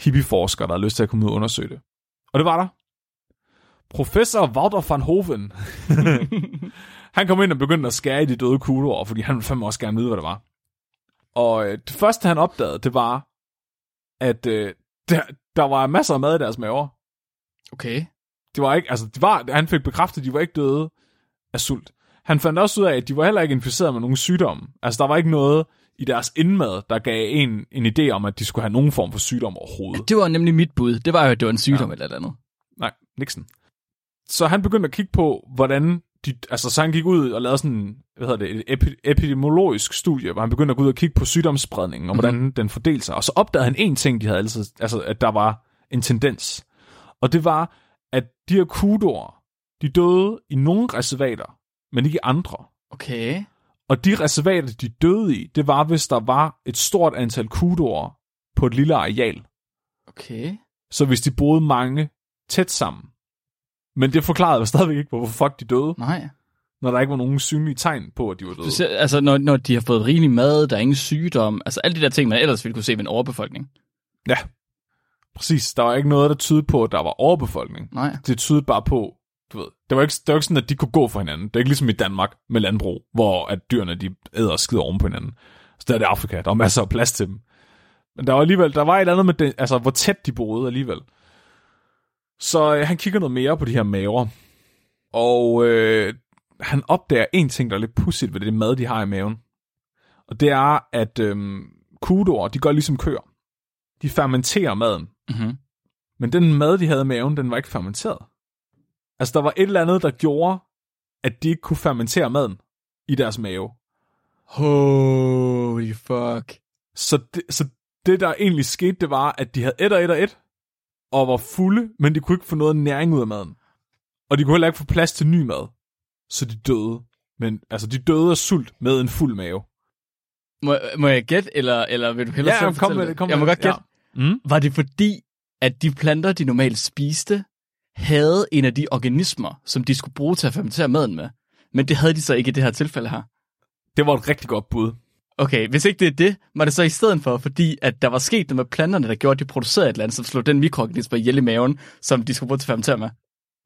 hippieforskere, der havde lyst til at komme ud og undersøge det. Og det var der. Professor Wouter van Hoven, han kom ind og begyndte at skære i de døde kugler, fordi han fandme også gerne vide, hvad det var. Og øh, det første, han opdagede, det var, at øh, der, der var masser af mad i deres maver. Okay. Det var ikke, altså, det var, han fik bekræftet, at de var ikke døde af sult. Han fandt også ud af, at de var heller ikke inficeret med nogen sygdom. Altså, der var ikke noget i deres indmad, der gav en en idé om, at de skulle have nogen form for sygdom overhovedet. Det var nemlig mit bud. Det var jo, at det var en sygdom ja. eller et andet. Nej, Nixon. Så han begyndte at kigge på, hvordan de, altså så han gik ud og lavede sådan, hvad hedder det, et epi- epidemiologisk studie, hvor han begyndte at gå ud og kigge på sygdomsspredningen, og hvordan mm-hmm. den fordelte sig. Og så opdagede han en ting, de havde altid, altså at der var en tendens. Og det var, at de her kudoer, de døde i nogle reservater, men ikke i andre. Okay. Og de reservater, de døde i, det var, hvis der var et stort antal kudoer på et lille areal. Okay. Så hvis de boede mange tæt sammen. Men det forklarede jo stadigvæk ikke, hvorfor fuck de døde, Nej. når der ikke var nogen synlige tegn på, at de var døde. Ser, altså, når, når de har fået rigelig mad, der er ingen sygdom, altså alle de der ting, man ellers ville kunne se ved en overbefolkning. Ja, præcis. Der var ikke noget, der tydede på, at der var overbefolkning. Nej. Det tydede bare på, du ved, det var, ikke, det var ikke sådan, at de kunne gå for hinanden. Det er ikke ligesom i Danmark med landbrug, hvor at dyrene de æder og skider oven på hinanden. Så der er det Afrika, der var masser af plads til dem. Men der var alligevel, der var et eller andet med det, altså hvor tæt de boede alligevel. Så øh, han kigger noget mere på de her maver. Og øh, han opdager en ting, der er lidt pudsigt ved det mad, de har i maven. Og det er, at øh, kudoer, de går ligesom køer. De fermenterer maden. Mm-hmm. Men den mad, de havde i maven, den var ikke fermenteret. Altså, der var et eller andet, der gjorde, at de ikke kunne fermentere maden i deres mave. Holy fuck. Så det, så det, der egentlig skete, det var, at de havde et og et og et, og var fulde, men de kunne ikke få noget næring ud af maden. Og de kunne heller ikke få plads til ny mad. Så de døde. Men altså, de døde af sult med en fuld mave. Må, må jeg gætte, eller, eller vil du hellere Ja, selv kom med det, kom Jeg må med godt gætte. Ja. Mm? Var det fordi, at de planter, de normalt spiste, havde en af de organismer, som de skulle bruge til at fermentere maden med? Men det havde de så ikke i det her tilfælde her. Det var et rigtig godt bud. Okay, hvis ikke det er det, var det så i stedet for, fordi at der var sket noget med planterne, der gjorde, at de producerede et eller andet, som slog den mikroorganisme ihjel i maven, som de skulle bruge til at fermentere med.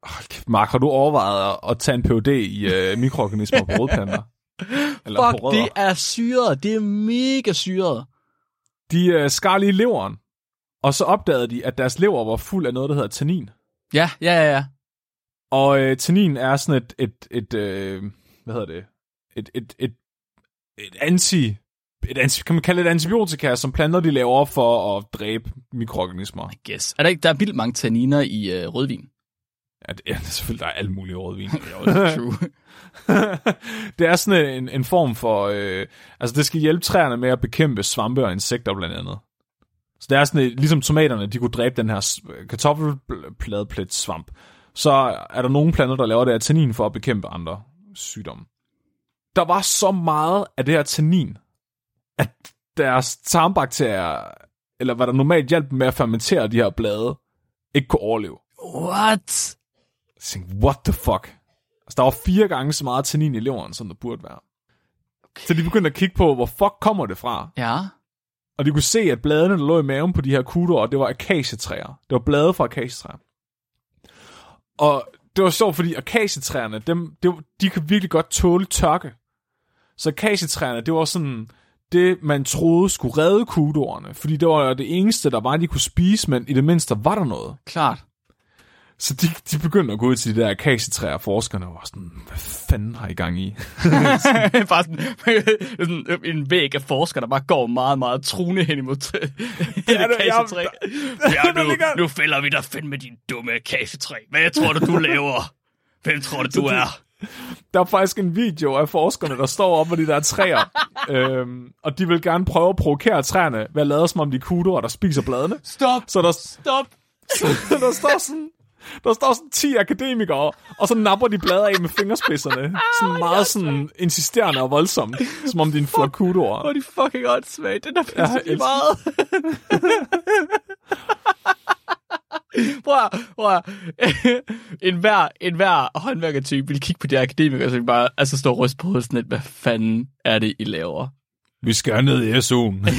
Hold kæft, Mark, har du overvejet at, tage en PhD i øh, mikroorganismer på rodplanter? Eller Fuck, på rødder? det er syret. Det er mega syret. De øh, skar lige leveren, og så opdagede de, at deres lever var fuld af noget, der hedder tannin. Ja, ja, ja, ja. Og øh, tannin er sådan et, et, et øh, hvad hedder det, et, et, et, et anti, et kan man kalde det et antibiotika, som planter de laver for at dræbe mikroorganismer. I guess. Er der ikke, der er vildt mange tanniner i øh, rødvin. Ja, det, ja, det er selvfølgelig, der er alt muligt rødvin. True. det er sådan en, en form for, øh, altså det skal hjælpe træerne med at bekæmpe svampe og insekter blandt andet. Så det er sådan, et, ligesom tomaterne, de kunne dræbe den her s- kartoffelpladeplet svamp. Så er der nogle planter, der laver det her tannin for at bekæmpe andre sygdomme. Der var så meget af det her tannin, at deres tarmbakterier, eller hvad der normalt dem med at fermentere de her blade, ikke kunne overleve. What? Jeg tænkte, what the fuck? Altså, der var fire gange så meget tannin i leveren, som der burde være. Okay. Så de begyndte at kigge på, hvor fuck kommer det fra? Ja. Og de kunne se, at bladene, der lå i maven på de her kudoer, det var akacietræer. Det var blade fra akacietræer. Og det var sjovt, fordi akacietræerne, dem, det, de kan virkelig godt tåle tørke. Så akacietræerne, det var sådan, det, man troede skulle redde kudorerne, fordi det var det eneste, der var, de kunne spise, men i det mindste var der noget. Klart. Så de, de begyndte at gå ud til de der akasietræer, og forskerne var sådan, hvad fanden har I gang i? bare sådan, sådan, en væg af forskere, der bare går meget, meget truende hen imod det det- akacietræ. Ja, nu, nu fælder vi dig fandme din dumme akacietræ. Hvad tror du, du laver? Hvem tror du, du er? Der er faktisk en video af forskerne, der står op på de der træer, øhm, og de vil gerne prøve at provokere træerne ved at lade som om de er kudoer, der spiser bladene. Stop, Så der, stop. der står sådan... Der står sådan 10 akademikere, og så napper de blader af med fingerspidserne. Sådan meget sådan insisterende og voldsomt. Som om de er en flok kudoer. Hvor er de fucking åndssvage. Den er jeg pisse elsker- meget. Prøv at, prøv at, en hver, en hver håndværkertype vil kigge på de akademikere, så de bare altså står og ryste på hovedet sådan lidt, hvad fanden er det, I laver? Vi skal ned i SU'en.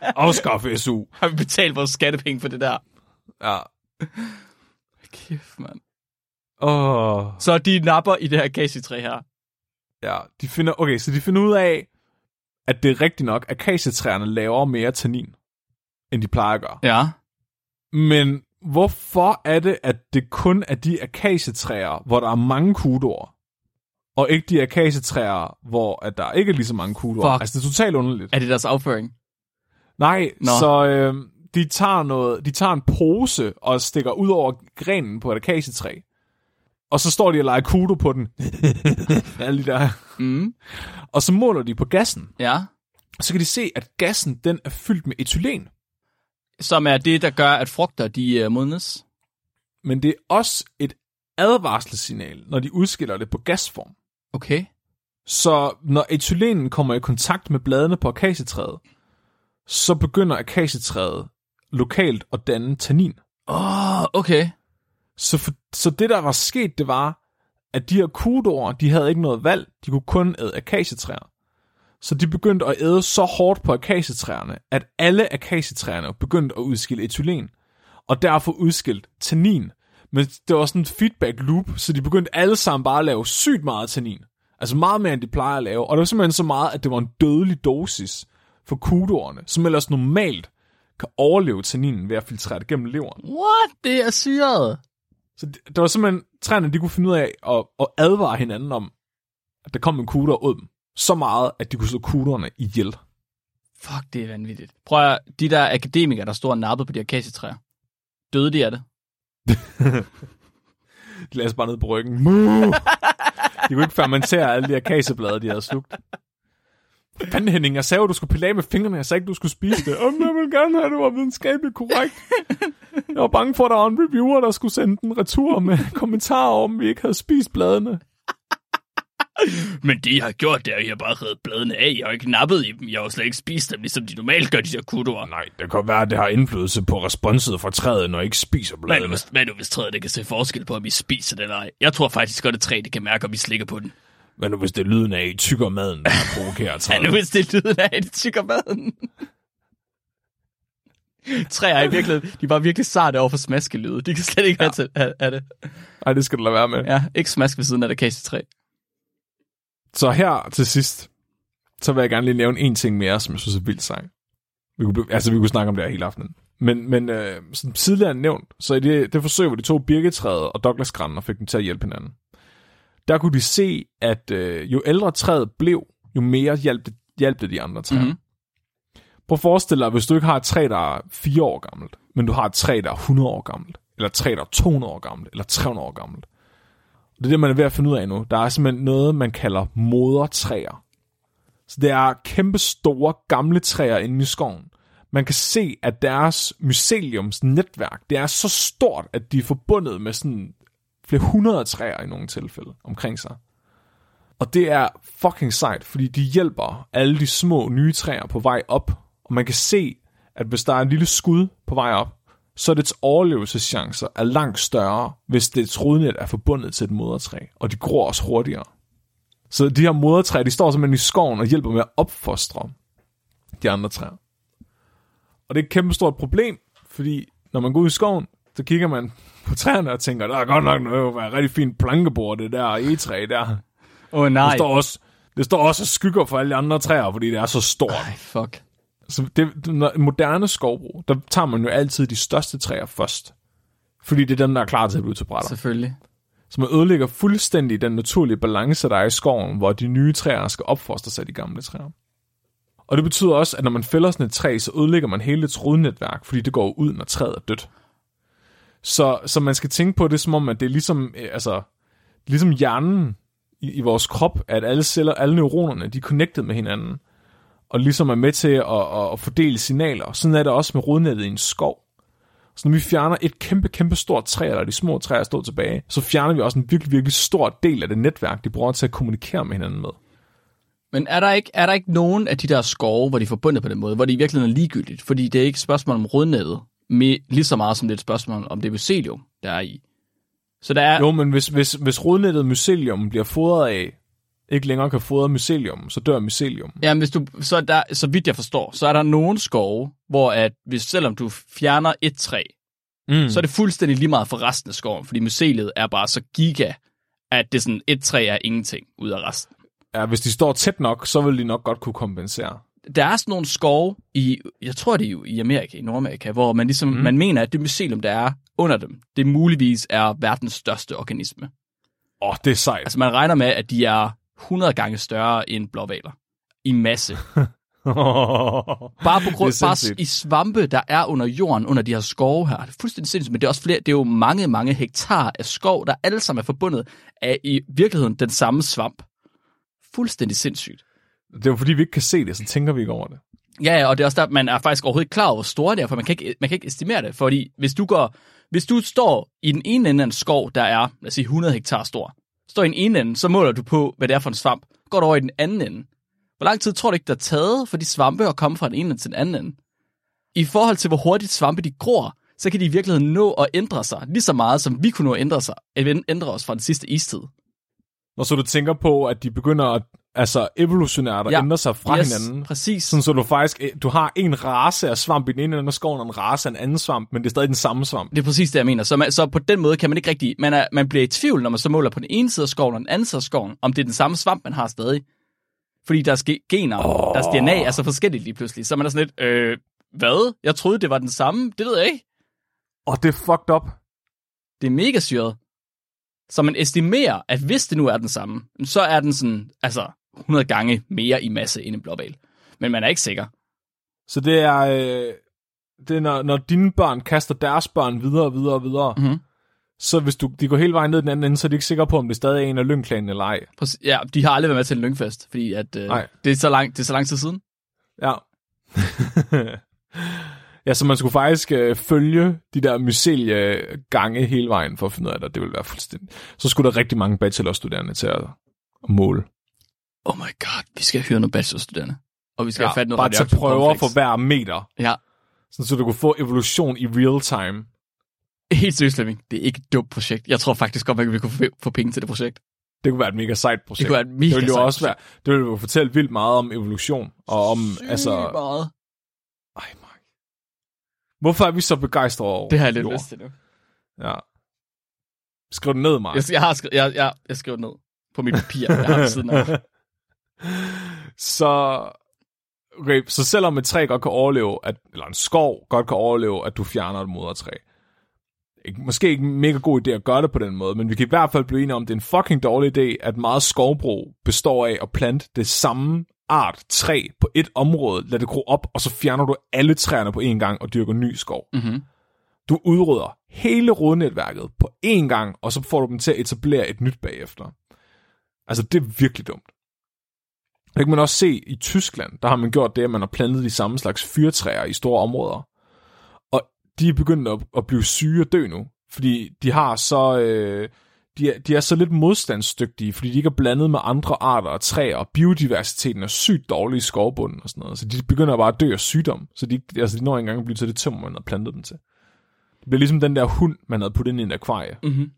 Afskaf SU. Har vi betalt vores skattepenge for det der? Ja. Kæft, mand. Åh. Så de napper i det her akacietræ her. Ja, de finder, okay, så de finder ud af, at det er rigtigt nok, at akasietræerne laver mere tannin, end de plejer at gøre. Ja. Men hvorfor er det, at det kun er de akasietræer, hvor der er mange kudoer, og ikke de akasietræer, hvor at der ikke er lige så mange kudoer? Fuck. Altså, det er totalt underligt. Er det deres afføring? Nej, Nå. så øh, de tager noget, de tager en pose og stikker ud over grenen på et akasietræ. Og så står de og leger kudo på den. Alle de der. Mm. Og så måler de på gassen. Ja. Så kan de se, at gassen den er fyldt med etylen. Som er det, der gør, at frugter, de uh, modnes. Men det er også et advarselssignal, når de udskiller det på gasform. Okay. Så når etylenen kommer i kontakt med bladene på akasietræet, så begynder akasietræet lokalt at danne tannin. Åh, oh, okay. Så, for, så det, der var sket, det var, at de her kudoer, de havde ikke noget valg. De kunne kun æde akasietræer. Så de begyndte at æde så hårdt på akasietræerne, at alle akasietræerne begyndte at udskille etylen. Og derfor udskilt tannin. Men det var sådan en feedback loop, så de begyndte alle sammen bare at lave sygt meget tannin. Altså meget mere, end de plejer at lave. Og det var simpelthen så meget, at det var en dødelig dosis for kudoerne, som ellers normalt kan overleve tanninen ved at filtrere det gennem leveren. What? Det er syret. Så det, det var simpelthen, træerne de kunne finde ud af at, at advare hinanden om, at der kom en kuder og åd dem. Så meget, at de kunne slå kuderne ihjel. Fuck, det er vanvittigt. Prøv at, de der akademikere, der stod og nappede på de akasietræer. Døde de af det? De lagde sig bare ned på ryggen. De kunne ikke fermentere alle de akacieblade, de havde slugt. Fanden Henning, jeg sagde jo, du skulle pille af med fingrene. Jeg sagde ikke, du skulle spise det. Om jeg vil gerne have, det var videnskabeligt korrekt. Jeg var bange for, at der var en reviewer, der skulle sende den retur med kommentarer om, vi ikke havde spist bladene. Men det, jeg har gjort, det er, at jeg har bare reddet bladene af. Jeg har ikke nappet i dem. Jeg har jo slet ikke spist dem, ligesom de normalt gør, de der kudoer. Nej, det kan være, at det har indflydelse på responset fra træet, når jeg ikke spiser Hvad nu, hvis, hvad nu, hvis træet det kan se forskel på, om vi spiser det eller ej? Jeg tror faktisk godt, at træet det kan mærke, om vi slikker på den. Hvad nu, hvis det er lyden af, at I tykker maden, der provokerer Hvad træet? nu, hvis det er lyden af, at de tykker maden? Træer er i virkeligheden, de er bare virkelig sarte over for smaskelyde. De kan slet ikke ja. have, til, have, have det. Nej, det skal du lade være med. Ja, ikke smask ved siden af det akasietræ. Så her til sidst, så vil jeg gerne lige nævne en ting mere, som jeg synes er vildt sej. Vi kunne, blive- altså, vi kunne snakke om det her hele aftenen. Men, men øh, som tidligere nævnt, så i det, det forsøg, hvor de tog birketræet og Douglas-granen og fik dem til at hjælpe hinanden, der kunne de se, at øh, jo ældre træet blev, jo mere hjalp det, hjalp det de andre træer. Mhm. Mm-hmm. Prøv at forestille dig, hvis du ikke har et træ, der er 4 år gammelt, men du har et træ, der er 100 år gammelt, eller et træ, der er 200 år gammelt, eller 300 år gammelt. Det er det, man er ved at finde ud af nu. Der er simpelthen noget, man kalder modertræer. Så det er kæmpe store, gamle træer inde i skoven. Man kan se, at deres myceliums netværk, det er så stort, at de er forbundet med sådan flere hundrede træer i nogle tilfælde omkring sig. Og det er fucking sejt, fordi de hjælper alle de små nye træer på vej op. Og man kan se, at hvis der er en lille skud på vej op, så dets overlevelseschancer er langt større, hvis det rodnet er forbundet til et modertræ, og de gror også hurtigere. Så de her modertræer, de står simpelthen i skoven og hjælper med at opfostre de andre træer. Og det er et kæmpe stort problem, fordi når man går ud i skoven, så kigger man på træerne og tænker, der er godt nok noget, der er rigtig fint plankebord, det der egetræ der. Åh oh, Der nej. står også, Det står også og skygger for alle de andre træer, fordi det er så stort. Ej, fuck. Så det, når moderne skovbrug, der tager man jo altid de største træer først. Fordi det er dem, der er klar til at blive til brætter. Selvfølgelig. Så man ødelægger fuldstændig den naturlige balance, der er i skoven, hvor de nye træer skal opfostre sig de gamle træer. Og det betyder også, at når man fælder sådan et træ, så ødelægger man hele et rodnetværk, fordi det går ud, når træet er dødt. Så, så man skal tænke på det som om, at det er ligesom, øh, altså, ligesom hjernen i, i vores krop, at alle celler, alle neuronerne, de er connected med hinanden, og ligesom er med til at, at, fordele signaler. Sådan er det også med rodnettet i en skov. Så når vi fjerner et kæmpe, kæmpe stort træ, eller de små træer står tilbage, så fjerner vi også en virkelig, virkelig stor del af det netværk, de bruger til at kommunikere med hinanden med. Men er der, ikke, er der ikke nogen af de der skove, hvor de er forbundet på den måde, hvor det i virkeligheden er ligegyldigt? Fordi det er ikke et spørgsmål om rodnettet, med, lige så meget som det er et spørgsmål om det mycelium, der er i. Så der er... Jo, men hvis, hvis, hvis rodnettet mycelium bliver fodret af, ikke længere kan fodre mycelium, så dør mycelium. Ja, hvis du, så, der, så vidt jeg forstår, så er der nogle skove, hvor at hvis, selvom du fjerner et træ, Mm. så er det fuldstændig lige meget for resten af skoven, fordi myceliet er bare så giga, at det sådan, et træ er ingenting ud af resten. Ja, hvis de står tæt nok, så vil de nok godt kunne kompensere. Der er sådan nogle skove i, jeg tror det er jo i Amerika, i Nordamerika, hvor man ligesom, mm. man mener, at det mycelium, der er under dem, det muligvis er verdens største organisme. Åh, oh, det er sejt. Altså man regner med, at de er 100 gange større end blåvaler. I masse. Bare på grund bare i svampe, der er under jorden, under de her skove her. Det er fuldstændig sindssygt, men det er også flere, det er jo mange, mange hektar af skov, der alle sammen er forbundet af i virkeligheden den samme svamp. Fuldstændig sindssygt. det er jo fordi, vi ikke kan se det, så tænker vi ikke over det. Ja, ja, og det er også der, man er faktisk overhovedet ikke klar over, hvor store det er, for man kan ikke, man kan ikke estimere det. Fordi hvis du går, hvis du står i den ene ende af en skov, der er, lad os sige, 100 hektar stor, står i den ene ende, så måler du på, hvad det er for en svamp. Går du over i den anden ende. Hvor lang tid tror du ikke, der er taget for de svampe at komme fra den ene ende til den anden ende? I forhold til, hvor hurtigt svampe de gror, så kan de i virkeligheden nå at ændre sig, lige så meget som vi kunne nå at ændre, sig, at ændre os fra den sidste istid. Når så du tænker på, at de begynder at altså evolutionært at Ja. ja. ændre sig fra yes, hinanden. Præcis. Sådan så du faktisk, eh, du har en race af svamp i den ene ende af skoven, og en race af en anden svamp, men det er stadig den samme svamp. Det er præcis det, jeg mener. Så, man, så på den måde kan man ikke rigtig... Man, er, man bliver i tvivl, når man så måler på den ene side af skoven og den anden side af skoven, om det er den samme svamp, man har stadig. Fordi deres ge- gener, oh. deres DNA er så forskelligt lige pludselig. Så man er sådan lidt, øh, hvad? Jeg troede, det var den samme. Det ved jeg ikke. Og det er fucked up. Det er mega syret. Så man estimerer, at hvis det nu er den samme, så er den sådan, altså 100 gange mere i masse end en blåval. Men man er ikke sikker. Så det er, øh, det er når, når dine børn kaster deres børn videre og videre og videre, Mhm. så hvis du, de går hele vejen ned den anden ende, så er de ikke sikre på, om det stadig er en af lyngklanen eller ej. Præcis- Ja, de har aldrig været med til en lyngfest, fordi at, øh, Nej. det, er så lang, det er så lang tid siden. Ja. ja, så man skulle faktisk øh, følge de der mycelie-gange hele vejen for at finde ud af det, det ville være fuldstændig. Så skulle der rigtig mange bachelorstuderende til at, at måle. Oh my god, vi skal høre nogle bachelorstuderende. Og vi skal ja, have fat noget bare tage prøver for hver meter, Ja, sådan så du kunne få evolution i real time. helt seriøst, Flemming. Det er ikke et dumt projekt. Jeg tror faktisk godt, at vi kunne få, få penge til det projekt. Det kunne være et mega sejt projekt. Det kunne være et mega det ville jo også være, det ville jo fortælle vildt meget om evolution, og om, Sygt altså, meget. ej, Mark. Hvorfor er vi så begejstrede over Det har jeg lidt jord? lyst til nu. Ja. Skriv det ned, Mark. Jeg, jeg har skrevet, jeg, jeg, jeg skriver det ned på mit papir, jeg har siden af. så, okay, så selvom et træ godt kan overleve, at, eller en skov godt kan overleve, at du fjerner et modertræ, ikke, måske ikke en mega god idé at gøre det på den måde, men vi kan i hvert fald blive enige om, at det er en fucking dårlig idé, at meget skovbrug består af at plante det samme art træ på et område, lad det gro op, og så fjerner du alle træerne på én gang og dyrker ny skov. Mm-hmm. Du udrydder hele rodnetværket på én gang, og så får du dem til at etablere et nyt bagefter. Altså, det er virkelig dumt. Det kan man også se i Tyskland, der har man gjort det, at man har plantet de samme slags fyrtræer i store områder. Og de er begyndt at, at blive syge og dø nu, fordi de har så... Øh, de er, de er så lidt modstandsdygtige, fordi de ikke er blandet med andre arter og træer, og biodiversiteten er sygt dårlig i skovbunden og sådan noget. Så de begynder bare at dø af sygdom, så de, altså de når ikke engang at blive til det tømmer, man har plantet dem til. Det bliver ligesom den der hund, man havde puttet ind i en akvarie. Mm-hmm.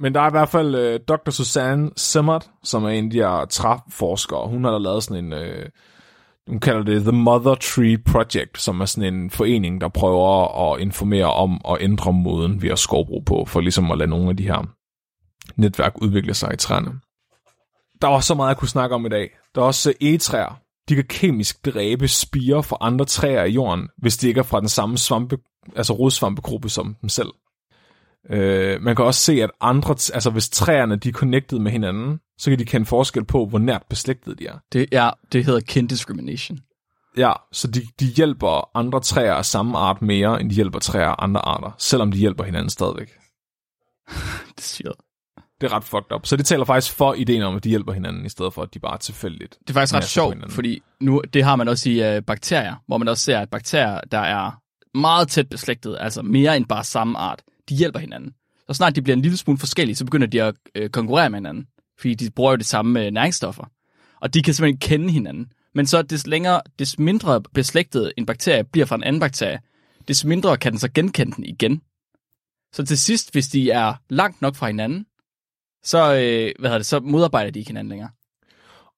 Men der er i hvert fald øh, Dr. Susanne Simmert, som er en af de her træforskere. Hun har da lavet sådan en, øh, hun kalder det The Mother Tree Project, som er sådan en forening, der prøver at informere om og ændre måden, vi har skovbrug på, for ligesom at lade nogle af de her netværk udvikle sig i træerne. Der var så meget, jeg kunne snakke om i dag. Der er også øh, egetræer. De kan kemisk dræbe spire fra andre træer i jorden, hvis de ikke er fra den samme svampe, altså rodsvampegruppe som dem selv. Øh, man kan også se, at andre, altså hvis træerne de er connected med hinanden, så kan de kende forskel på, hvor nært beslægtet de er. Det, ja, det hedder kin discrimination. Ja, så de, de hjælper andre træer af samme art mere, end de hjælper træer af andre arter, selvom de hjælper hinanden stadigvæk. Det siger Det er ret fucked up. Så det taler faktisk for ideen om, at de hjælper hinanden, i stedet for, at de bare er tilfældigt. Det er faktisk ret sjovt, fordi nu, det har man også i uh, bakterier, hvor man også ser, at bakterier, der er meget tæt beslægtet, altså mere end bare samme art, de hjælper hinanden. Så snart de bliver en lille smule forskellige, så begynder de at øh, konkurrere med hinanden, fordi de bruger jo det samme øh, næringsstoffer. Og de kan simpelthen kende hinanden. Men så des længere, des mindre beslægtet en bakterie bliver fra en anden bakterie, des mindre kan den så genkende den igen. Så til sidst, hvis de er langt nok fra hinanden, så, øh, hvad hedder det, så modarbejder de ikke hinanden længere.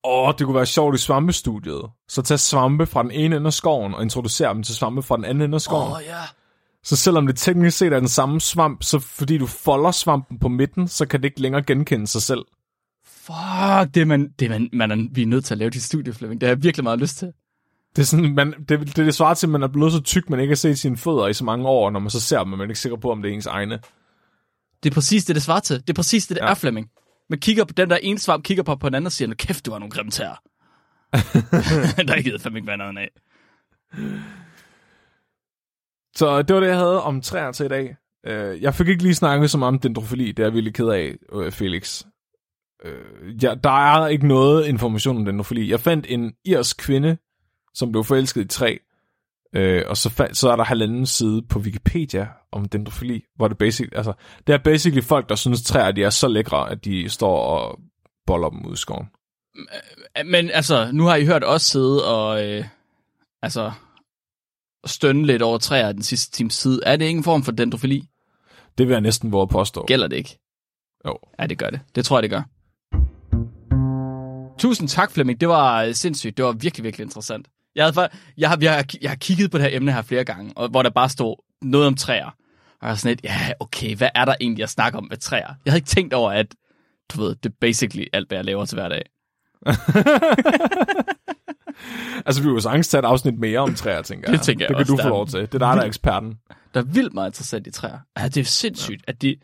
Åh, det kunne være sjovt i svampestudiet. Så tag svampe fra den ene ende af skoven, og introducere dem til svampe fra den anden ende af skoven. Oh. ja. Så selvom det teknisk set er den samme svamp, så fordi du folder svampen på midten, så kan det ikke længere genkende sig selv. Fuck, det er man, det er man, man er, vi er nødt til at lave dit studie, Flemming. Det har jeg virkelig meget lyst til. Det er sådan, man, det, det, det svarer til, at man er blevet så tyk, man ikke har set sine fødder i så mange år, når man så ser dem, og man er ikke sikker på, om det er ens egne. Det er præcis det, det svarer til. Det er præcis det, det Ja. er, Flemming. Man kigger på den der ene svamp, kigger på, på den anden og siger, nu kæft, du har nogle grimme tæer. der er givet fandme ikke af. Så det var det, jeg havde om træer til i dag. Øh, Jeg fik ikke lige snakket så meget om dendrofili, det er jeg virkelig ked af, øh, Felix. Øh, Ja, der er ikke noget information om dendrofili. Jeg fandt en irsk kvinde, som blev forelsket i træ, øh, og så, fandt, så er der halvanden side på Wikipedia om dendrofili, hvor det basic, altså, det er basically folk, der synes træer, de er så lækre, at de står og boller dem ud i skoven. Men altså, nu har I hørt os sidde og øh, altså, stønne lidt over træer den sidste times tid. Er det ikke en form for dendrofili? Det vil jeg næsten våge at påstå. Gælder det ikke? Jo. Ja, det gør det. Det tror jeg, det gør. Tusind tak, Flemming. Det var øh, sindssygt. Det var virkelig, virkelig interessant. Jeg, havde, jeg, har, jeg, har, jeg har kigget på det her emne her flere gange, og, hvor der bare stod noget om træer. Og jeg var sådan lidt, ja, okay, hvad er der egentlig, jeg snakker om med træer? Jeg havde ikke tænkt over, at du ved, det er basically alt, hvad jeg laver til hverdag. Altså, vi vil jo sagtens tage et afsnit mere om træer, tænker jeg. Det tænker jeg Det kan også, du få lov til. Det er dig, der er eksperten. Der er vildt meget interessant i træer. Ja, det er sindssygt, ja. at de...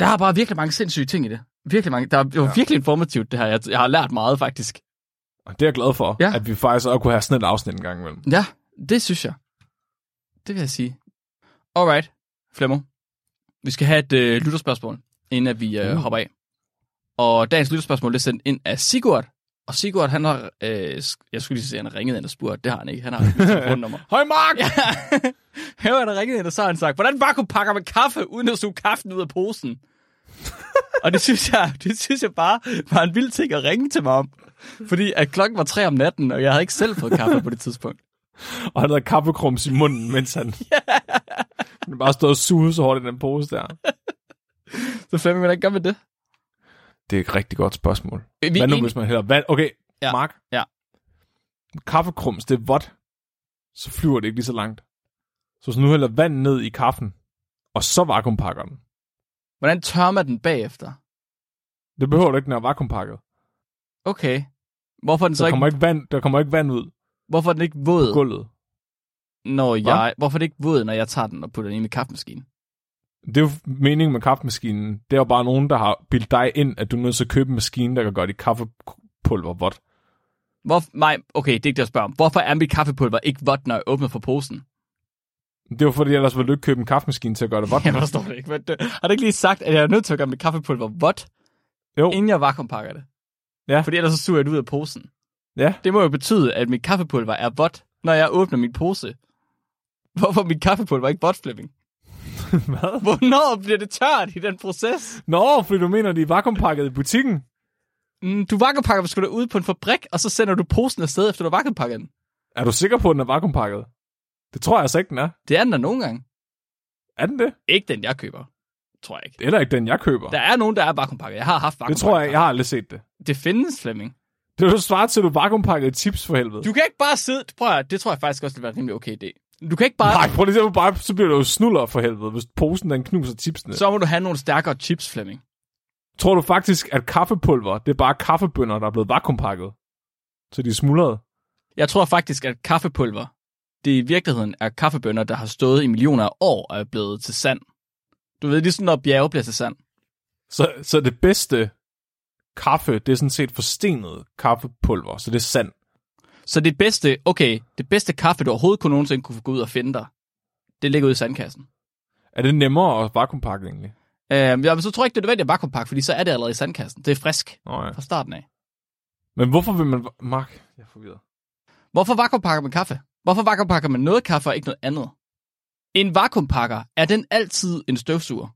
Der er bare virkelig mange sindssyge ting i det. Virkelig mange. Der er, var Ja. virkelig informativt, det her. Jeg, jeg har lært meget, faktisk. Og det er jeg glad for, Ja. at vi faktisk også kunne have sådan et afsnit en gang imellem. Ja, det synes jeg. Det vil jeg sige. Alright, Flemmer. Vi skal have et øh, lytterspørgsmål, inden at vi øh, Uh. hopper af. Og dagens lytterspørgsmål er sendt ind af Sigurd. Og Sigurd, han har... Øh, jeg skulle lige sige, han ringet ind og spurgt. Det har han ikke. Han har et telefonnummer. Hej Mark! Ja. Her var der ringet ind, og så har han sagt, hvordan vakuum pakker man kaffe, uden at suge kaffen ud af posen? og det synes, jeg, det synes jeg bare var en vild ting at ringe til mig om. Fordi at klokken var tre om natten, og jeg havde ikke selv fået kaffe på det tidspunkt. Og han havde kaffekrums i munden, mens han... han bare stod og sugede så hårdt i den pose der. Så Flemming, hvordan gør vi det? Det er et rigtig godt spørgsmål. Vi Hvad nu, en- hvis man hælder vand? Okay, Ja, Mark. ja. Kaffekrums, det er vådt. Så flyver det ikke lige så langt. Så hvis nu hælder vand ned i kaffen, og så vakuumpakker den. Hvordan tørrer man den bagefter? Det behøver du ikke, når vakuumpakket. Okay. Hvorfor den så Der ikke, kommer ikke vand, der kommer ikke vand ud hvorfor er den ikke på våd, gulvet. når Hva? jeg, hvorfor er det ikke våd, når jeg tager den og putter den i min kaffemaskine? Det er jo meningen med kaffemaskinen. Det er jo bare nogen, der har bildt dig ind, at du er nødt til at købe en maskine, der kan gøre dit kaffepulver vådt. Hvor, nej, okay, det er ikke det, jeg spørger om. Hvorfor er mit kaffepulver ikke vådt, når jeg åbner for posen? Det jo fordi, ellers ville du ikke købe en kaffemaskine til at gøre det vådt. Jeg forstår det ikke. Men det, har du ikke lige sagt, at jeg er nødt til at gøre mit kaffepulver vådt, Jo. inden jeg vakuumpakker det? Ja. Fordi ellers så suger jeg det ud af posen. Ja. Det må jo betyde, at mit kaffepulver er vådt, når jeg åbner min pose. Hvorfor er mit kaffepulver ikke vådt, Flemming? Hvad? Hvornår bliver det tørt i den proces? Nå, fordi du mener, de er vakuumpakket i butikken. Mm, du vakuumpakker sgu da ud på en fabrik, og så sender du posen afsted, efter du har vakuumpakket den. Er du sikker på, at den er vakuumpakket? Det tror jeg altså ikke, den er. Det er den der nogle gange. Er den det? Ikke den, jeg køber. Tror jeg ikke. Det er da ikke den, jeg køber. Der er nogen, der er vakuumpakket. Jeg har haft Det vakuumpakket. tror jeg, jeg har aldrig set det. Det findes, Flemming. Det er jo svaret til, at du vakuumpakket chips for helvede. Du kan ikke bare sidde... Prøv at, det tror jeg faktisk også, det vil være en rimelig okay idé. Du kan ikke bare... Nej, prøv lige at bare, så bliver du jo snuller for helvede, hvis posen den knuser chipsene. Så... Må du have nogle stærkere chips, Flemming. Tror du faktisk, at kaffepulver, det er bare kaffebønner, der er blevet vakuumpakket? Så de er smuldret? Jeg tror faktisk, at kaffepulver, det i virkeligheden er kaffebønner, der har stået i millioner af år og er blevet til sand. Du ved, sådan, når bjerge bliver til sand. Så, så det bedste kaffe, det er sådan set forstenet kaffepulver, så det er sand. Så det bedste, okay, det bedste kaffe, du overhovedet kunne nogensinde kunne få gå ud og finde dig, det ligger ude i sandkassen. Er det nemmere at vakuumpakke egentlig? Øhm, ja, men så tror jeg ikke, det er nødvendigt at vakuumpakke, fordi så er det allerede i sandkassen. Det er frisk Nå ja. fra starten af. Men hvorfor vil man... Mark, jeg er forvirret. Hvorfor vakuumpakker man kaffe? Hvorfor vakuumpakker man noget kaffe og ikke noget andet? En vakuumpakker, er den altid en støvsuger?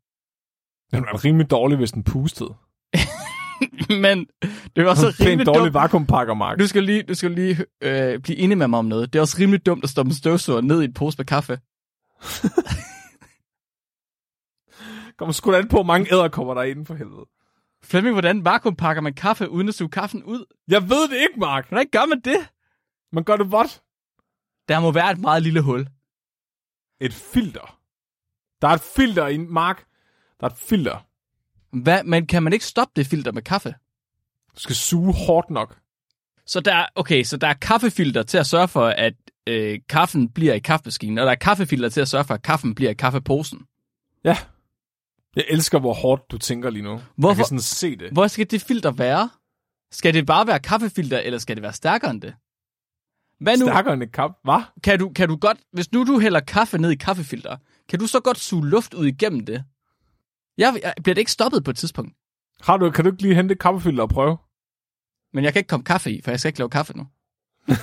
Den er rimelig dårlig, hvis den pustede. Men det er også Det er rimelig dårlig dumt. vakuumpakker, Mark. Du skal lige, du skal lige øh, blive enig med mig om noget. Det er også rimelig dumt at stoppe en støvsuger ned i en pose med kaffe. Kommer sgu da an på, hvor mange æderkopper der er inde for helvede. Flemming, hvordan vakuumpakker man kaffe, uden at suge kaffen ud? Jeg ved det ikke, Mark. Hvordan gør man det? Man gør det vådt. Der må være et meget lille hul. Et filter. Der er et filter i Mark. Der er et filter. Hvad, men kan man ikke stoppe det filter med kaffe? Du skal suge hårdt nok. Så der, er- okay, så der er kaffefilter til at sørge for, at øh, kaffen bliver i kaffemaskinen, og der er kaffefilter til at sørge for, at kaffen bliver i kaffeposen. Ja. Jeg elsker, hvor hårdt du tænker lige nu. Jeg Hvorfor- kan sådan se det. Hvor skal det filter være? Skal det bare være kaffefilter, eller skal det være stærkere end det? Hvad nu? Stærkere end kap. Hvad? Kan du, kan du godt, hvis nu du hælder kaffe ned i kaffefilter, kan du så godt suge luft ud igennem det? Jeg, jeg bliver det ikke stoppet på et tidspunkt. Har du, kan du ikke lige hente kaffefilter og prøve? Men jeg kan ikke komme kaffe i, for jeg skal ikke lave kaffe nu.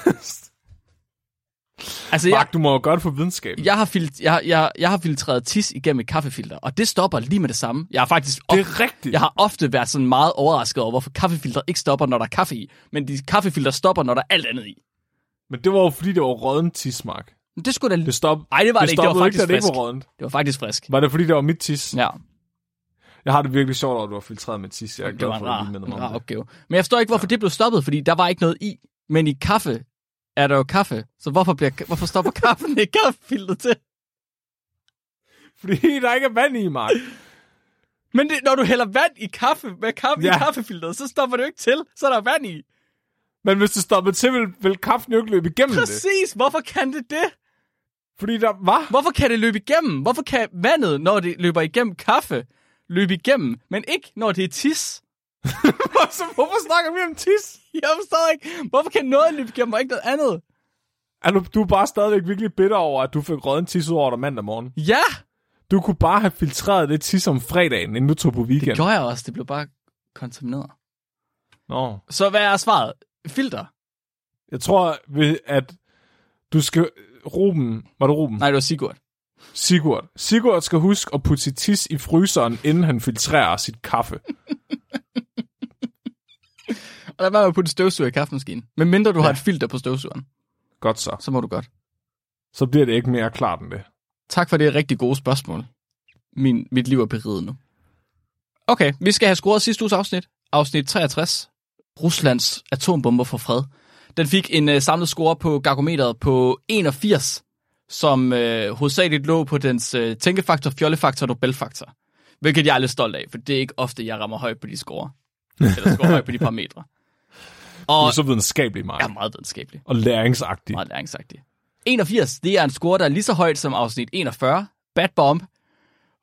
altså, jeg, Mark, du må jo gøre det for videnskab. jeg, har fil- jeg, jeg, jeg har filtreret tis igennem et kaffefilter, og det stopper lige med det samme. Jeg har faktisk Det er rigtigt. jeg har ofte været sådan meget overrasket over, hvorfor kaffefilter ikke stopper, når der er kaffe i. Men de kaffefilter stopper, når der er alt andet i. Men det var jo fordi, det var rådden tis, Mark. Men det skulle da... Det stop. Ej, det var det, ikke. Det var faktisk ikke, det frisk. ikke var råddent. Det var faktisk frisk. Var det fordi, det var mit tis? Ja, Jeg har det virkelig sjovt at du har filtreret med tis. Jeg er glad for, at du rar, lige rar opgave. Men jeg forstår ikke, hvorfor det blev stoppet, fordi der var ikke noget i. Men i kaffe er der jo kaffe. Så hvorfor, bliver, hvorfor stopper kaffen i kaffefilteret til? Fordi der ikke er vand i, Mark. Men det, når du hælder vand i kaffe med kaffe ja. I kaffefilteret, så stopper det jo ikke til. Så er der vand i. Men hvis det stoppede til, vil, vil kaffen jo ikke løbe igennem det. Præcis. Hvorfor kan det det? Fordi der var... Hvorfor kan det løbe igennem? Hvorfor kan vandet, når det løber igennem kaffe, løbe igennem, men ikke når det er tis? Så hvorfor snakker vi om tis? Jeg forstår ikke. Hvorfor kan noget løbe igennem, og ikke noget andet? Er du, du er bare stadigvæk virkelig bitter over, at du fik rådden tis ud over dig mandag morgen. Ja, Du kunne bare have filtreret det tis om fredagen, inden du tog på weekend. det gjorde jeg også. Det blev bare kontamineret. Nå. Så hvad er svaret? Filter? Jeg tror, at du skal... Ruben, var det Ruben? Nej, det var Sigurd. Sigurd. Sigurd skal huske at putte sit tis i fryseren, inden han filtrerer sit kaffe. Og der var at putte støvsuger i kaffemaskinen. Men mindre du ja. har et filter på støvsugeren, Godt så. så må du godt. Så bliver det ikke mere klart end det. Tak for det rigtig gode spørgsmål. Min, mit liv er beriget nu. Okay, vi skal have scoret sidste uges afsnit. Afsnit 63. Ruslands atombomber for fred. Den fik en uh, samlet score på gargometeret på 81, som uh, hovedsageligt lå på dens uh, tænkefaktor, fjollefaktor og Nobelfaktor. Hvilket jeg er lidt stolt af, for det er ikke ofte, jeg rammer højt på de score. Eller scorer højt på de parametre. Du Og er så videnskabelig, Mark. er meget videnskabelig. Og læringsagtig. Meget læringsagtig. 81, det er en score, der er lige så højt som afsnit 41, Bad Bomb,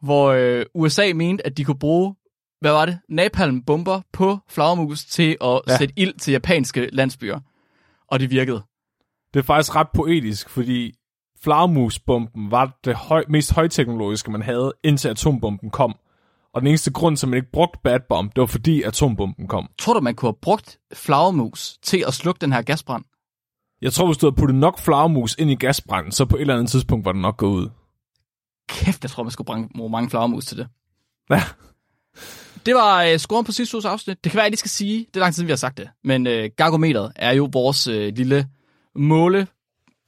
hvor øh, USA mente, at de kunne bruge, hvad var det, napalm-bomber på flagermus til at ja. Ja. sætte ild til japanske landsbyer. Og det virkede. Det er faktisk ret poetisk, fordi flagermusbomben var det høj, mest højteknologiske, man havde, indtil atombomben kom. Og den eneste grund, som man ikke brugte Bad Bomb, det var fordi atombomben kom. Tror du, man kunne have brugt flagermus til at slukke den her gasbrand? Jeg tror, hvis du havde puttet nok flagermus ind i gasbranden, så på et eller andet tidspunkt var den nok gået ud. Kæft, jeg tror, man skulle bruge mange flagermus til det. Ja. Det var øh, scoren på sidste uges afsnit. Det kan være, at jeg lige skal sige, det er lang tid, siden, vi har sagt det, men øh, Gargometeret er jo vores øh, lille måle,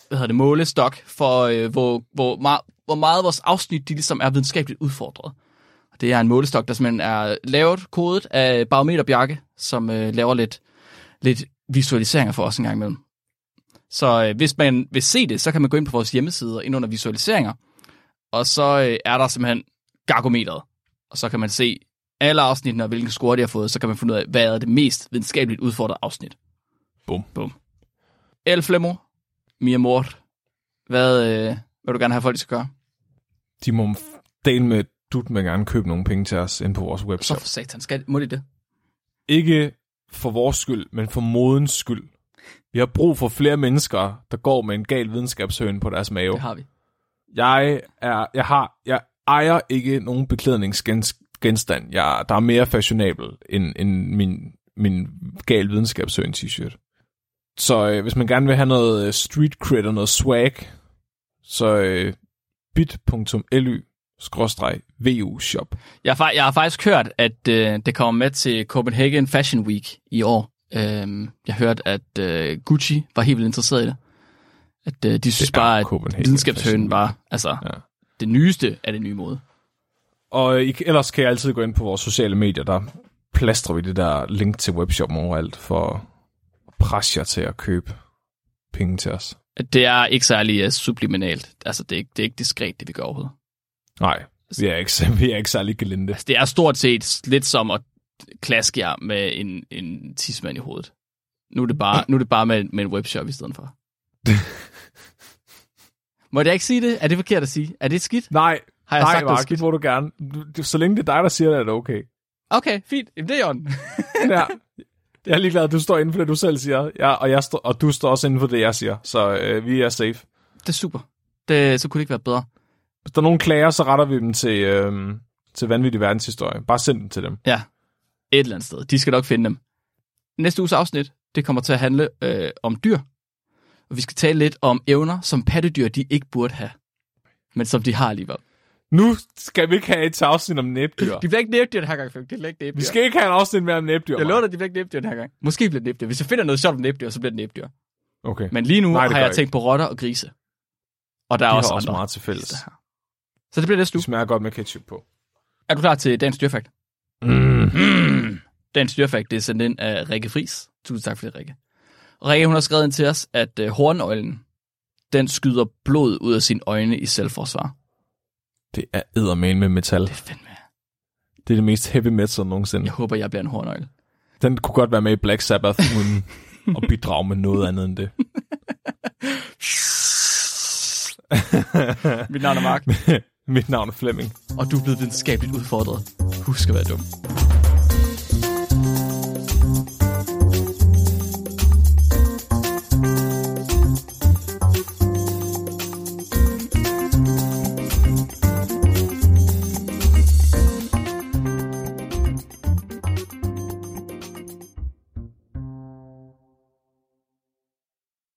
hvad hedder det, målestok for, øh, hvor, hvor, meget, hvor meget vores afsnit de ligesom er videnskabeligt udfordret. Og det er en målestok, der simpelthen er lavet, kodet af Barometer Bjarke, som øh, laver lidt, lidt visualiseringer for os en gang imellem. Så øh, hvis man vil se det, så kan man gå ind på vores hjemmeside og ind under visualiseringer, og så øh, er der simpelthen Gargometeret, og så kan man se alle afsnittene og hvilken score de har fået, så kan man finde ud af, hvad er det mest videnskabeligt udfordrede afsnit. Bum. Bum. El Flemo, mi amor, hvad øh, vil du gerne have folk, skal gøre? De må dele med dut med gerne købe nogle penge til os ind på vores Så webshop. for satan, skal, må de det? Ikke for vores skyld, men for modens skyld. Vi har brug for flere mennesker, der går med en gal videnskabshøn på deres mave. Det har vi. Jeg er, jeg har, jeg ejer ikke nogen beklædningsgenstand. Jeg, der er mere fashionabel end, end min, min gal videnskabshøn t-shirt. Så øh, hvis man gerne vil have noget øh, street cred og noget swag, så øh, bit.ly VU shop. Jeg har, jeg har faktisk hørt, at øh, det kommer med til Copenhagen Fashion Week i år. Øhm, jeg har hørt, at øh, Gucci var helt vildt interesseret i det. At øh, de synes bare, at videnskabshønen var altså, Ja. det nyeste af det nye mode. Og I, ellers kan jeg altid gå ind på vores sociale medier, der plastrer vi det der link til webshoppen overalt, for presse jer til at købe penge til os. Det er ikke særlig uh, subliminalt. Altså, det er, ikke, det er ikke diskret, det vi gør overhovedet. Nej, vi er ikke, vi er ikke særlig gelinde. Altså, det er stort set lidt som at klaske jer med en, en tidsmand i hovedet. Nu er det bare, nu er det bare med, med en webshop i stedet for. Må jeg ikke sige det? Er det forkert at sige? Er det skidt? Nej, Har jeg nej, sagt Mark, skidt? det må du gerne. Så længe det er dig, der siger det, er det okay. Okay, fint. Jamen, det er on. Ja. Jeg er ligeglad, at du står inden for det, du selv siger, ja, og, jeg står, og du står også inden for det, jeg siger. Så øh, vi er safe. det er super. Det, så kunne det ikke være bedre. Hvis der er nogen klager, så retter vi dem til, øh, til vanvittig verdenshistorie. Bare send dem til dem. Ja, et eller andet sted. De skal nok finde dem. Næste uges afsnit, det kommer til at handle øh, om dyr. Og vi skal tale lidt om evner, som pattedyr de ikke burde have. Men som de har alligevel. Nu skal vi ikke have et afsnit om næbdyr. De bliver ikke næbdyr den her gang, Flemming. De bliver ikke næbdyr. Vi skal ikke have en afsnit mere om næbdyr. Jeg lover dig, de bliver ikke næbdyr den her gang. Måske bliver det næbdyr. Hvis jeg finder noget sjovt om næbdyr, så bliver det næbdyr. Okay. Men lige nu Nej, det har jeg jeg tænkt på rotter og grise. Og der er De også har også andre. meget til fælles. Så det bliver næste Det uge. smager godt med ketchup på. Er du klar til dagens dyrfakt? Mm. Mm. Dagens dyrfakt, det er sendt ind af Rikke Fris. Tusind tak for det, Rikke. Og Rikke, hun har skrevet ind til os, at uh, hornøglen, den skyder blod ud af sine øjne i selvforsvar. Det er eddermane med metal. Det er fandme. Det er det mest heavy metal nogensinde. Jeg håber, jeg bliver en hornøgle. Den kunne godt være med i Black Sabbath, uden at bidrage med noget andet end det. Mit navn er Mark, Mit navn er Flemming. og du er blevet videnskabeligt udfordret. Husk at være dum.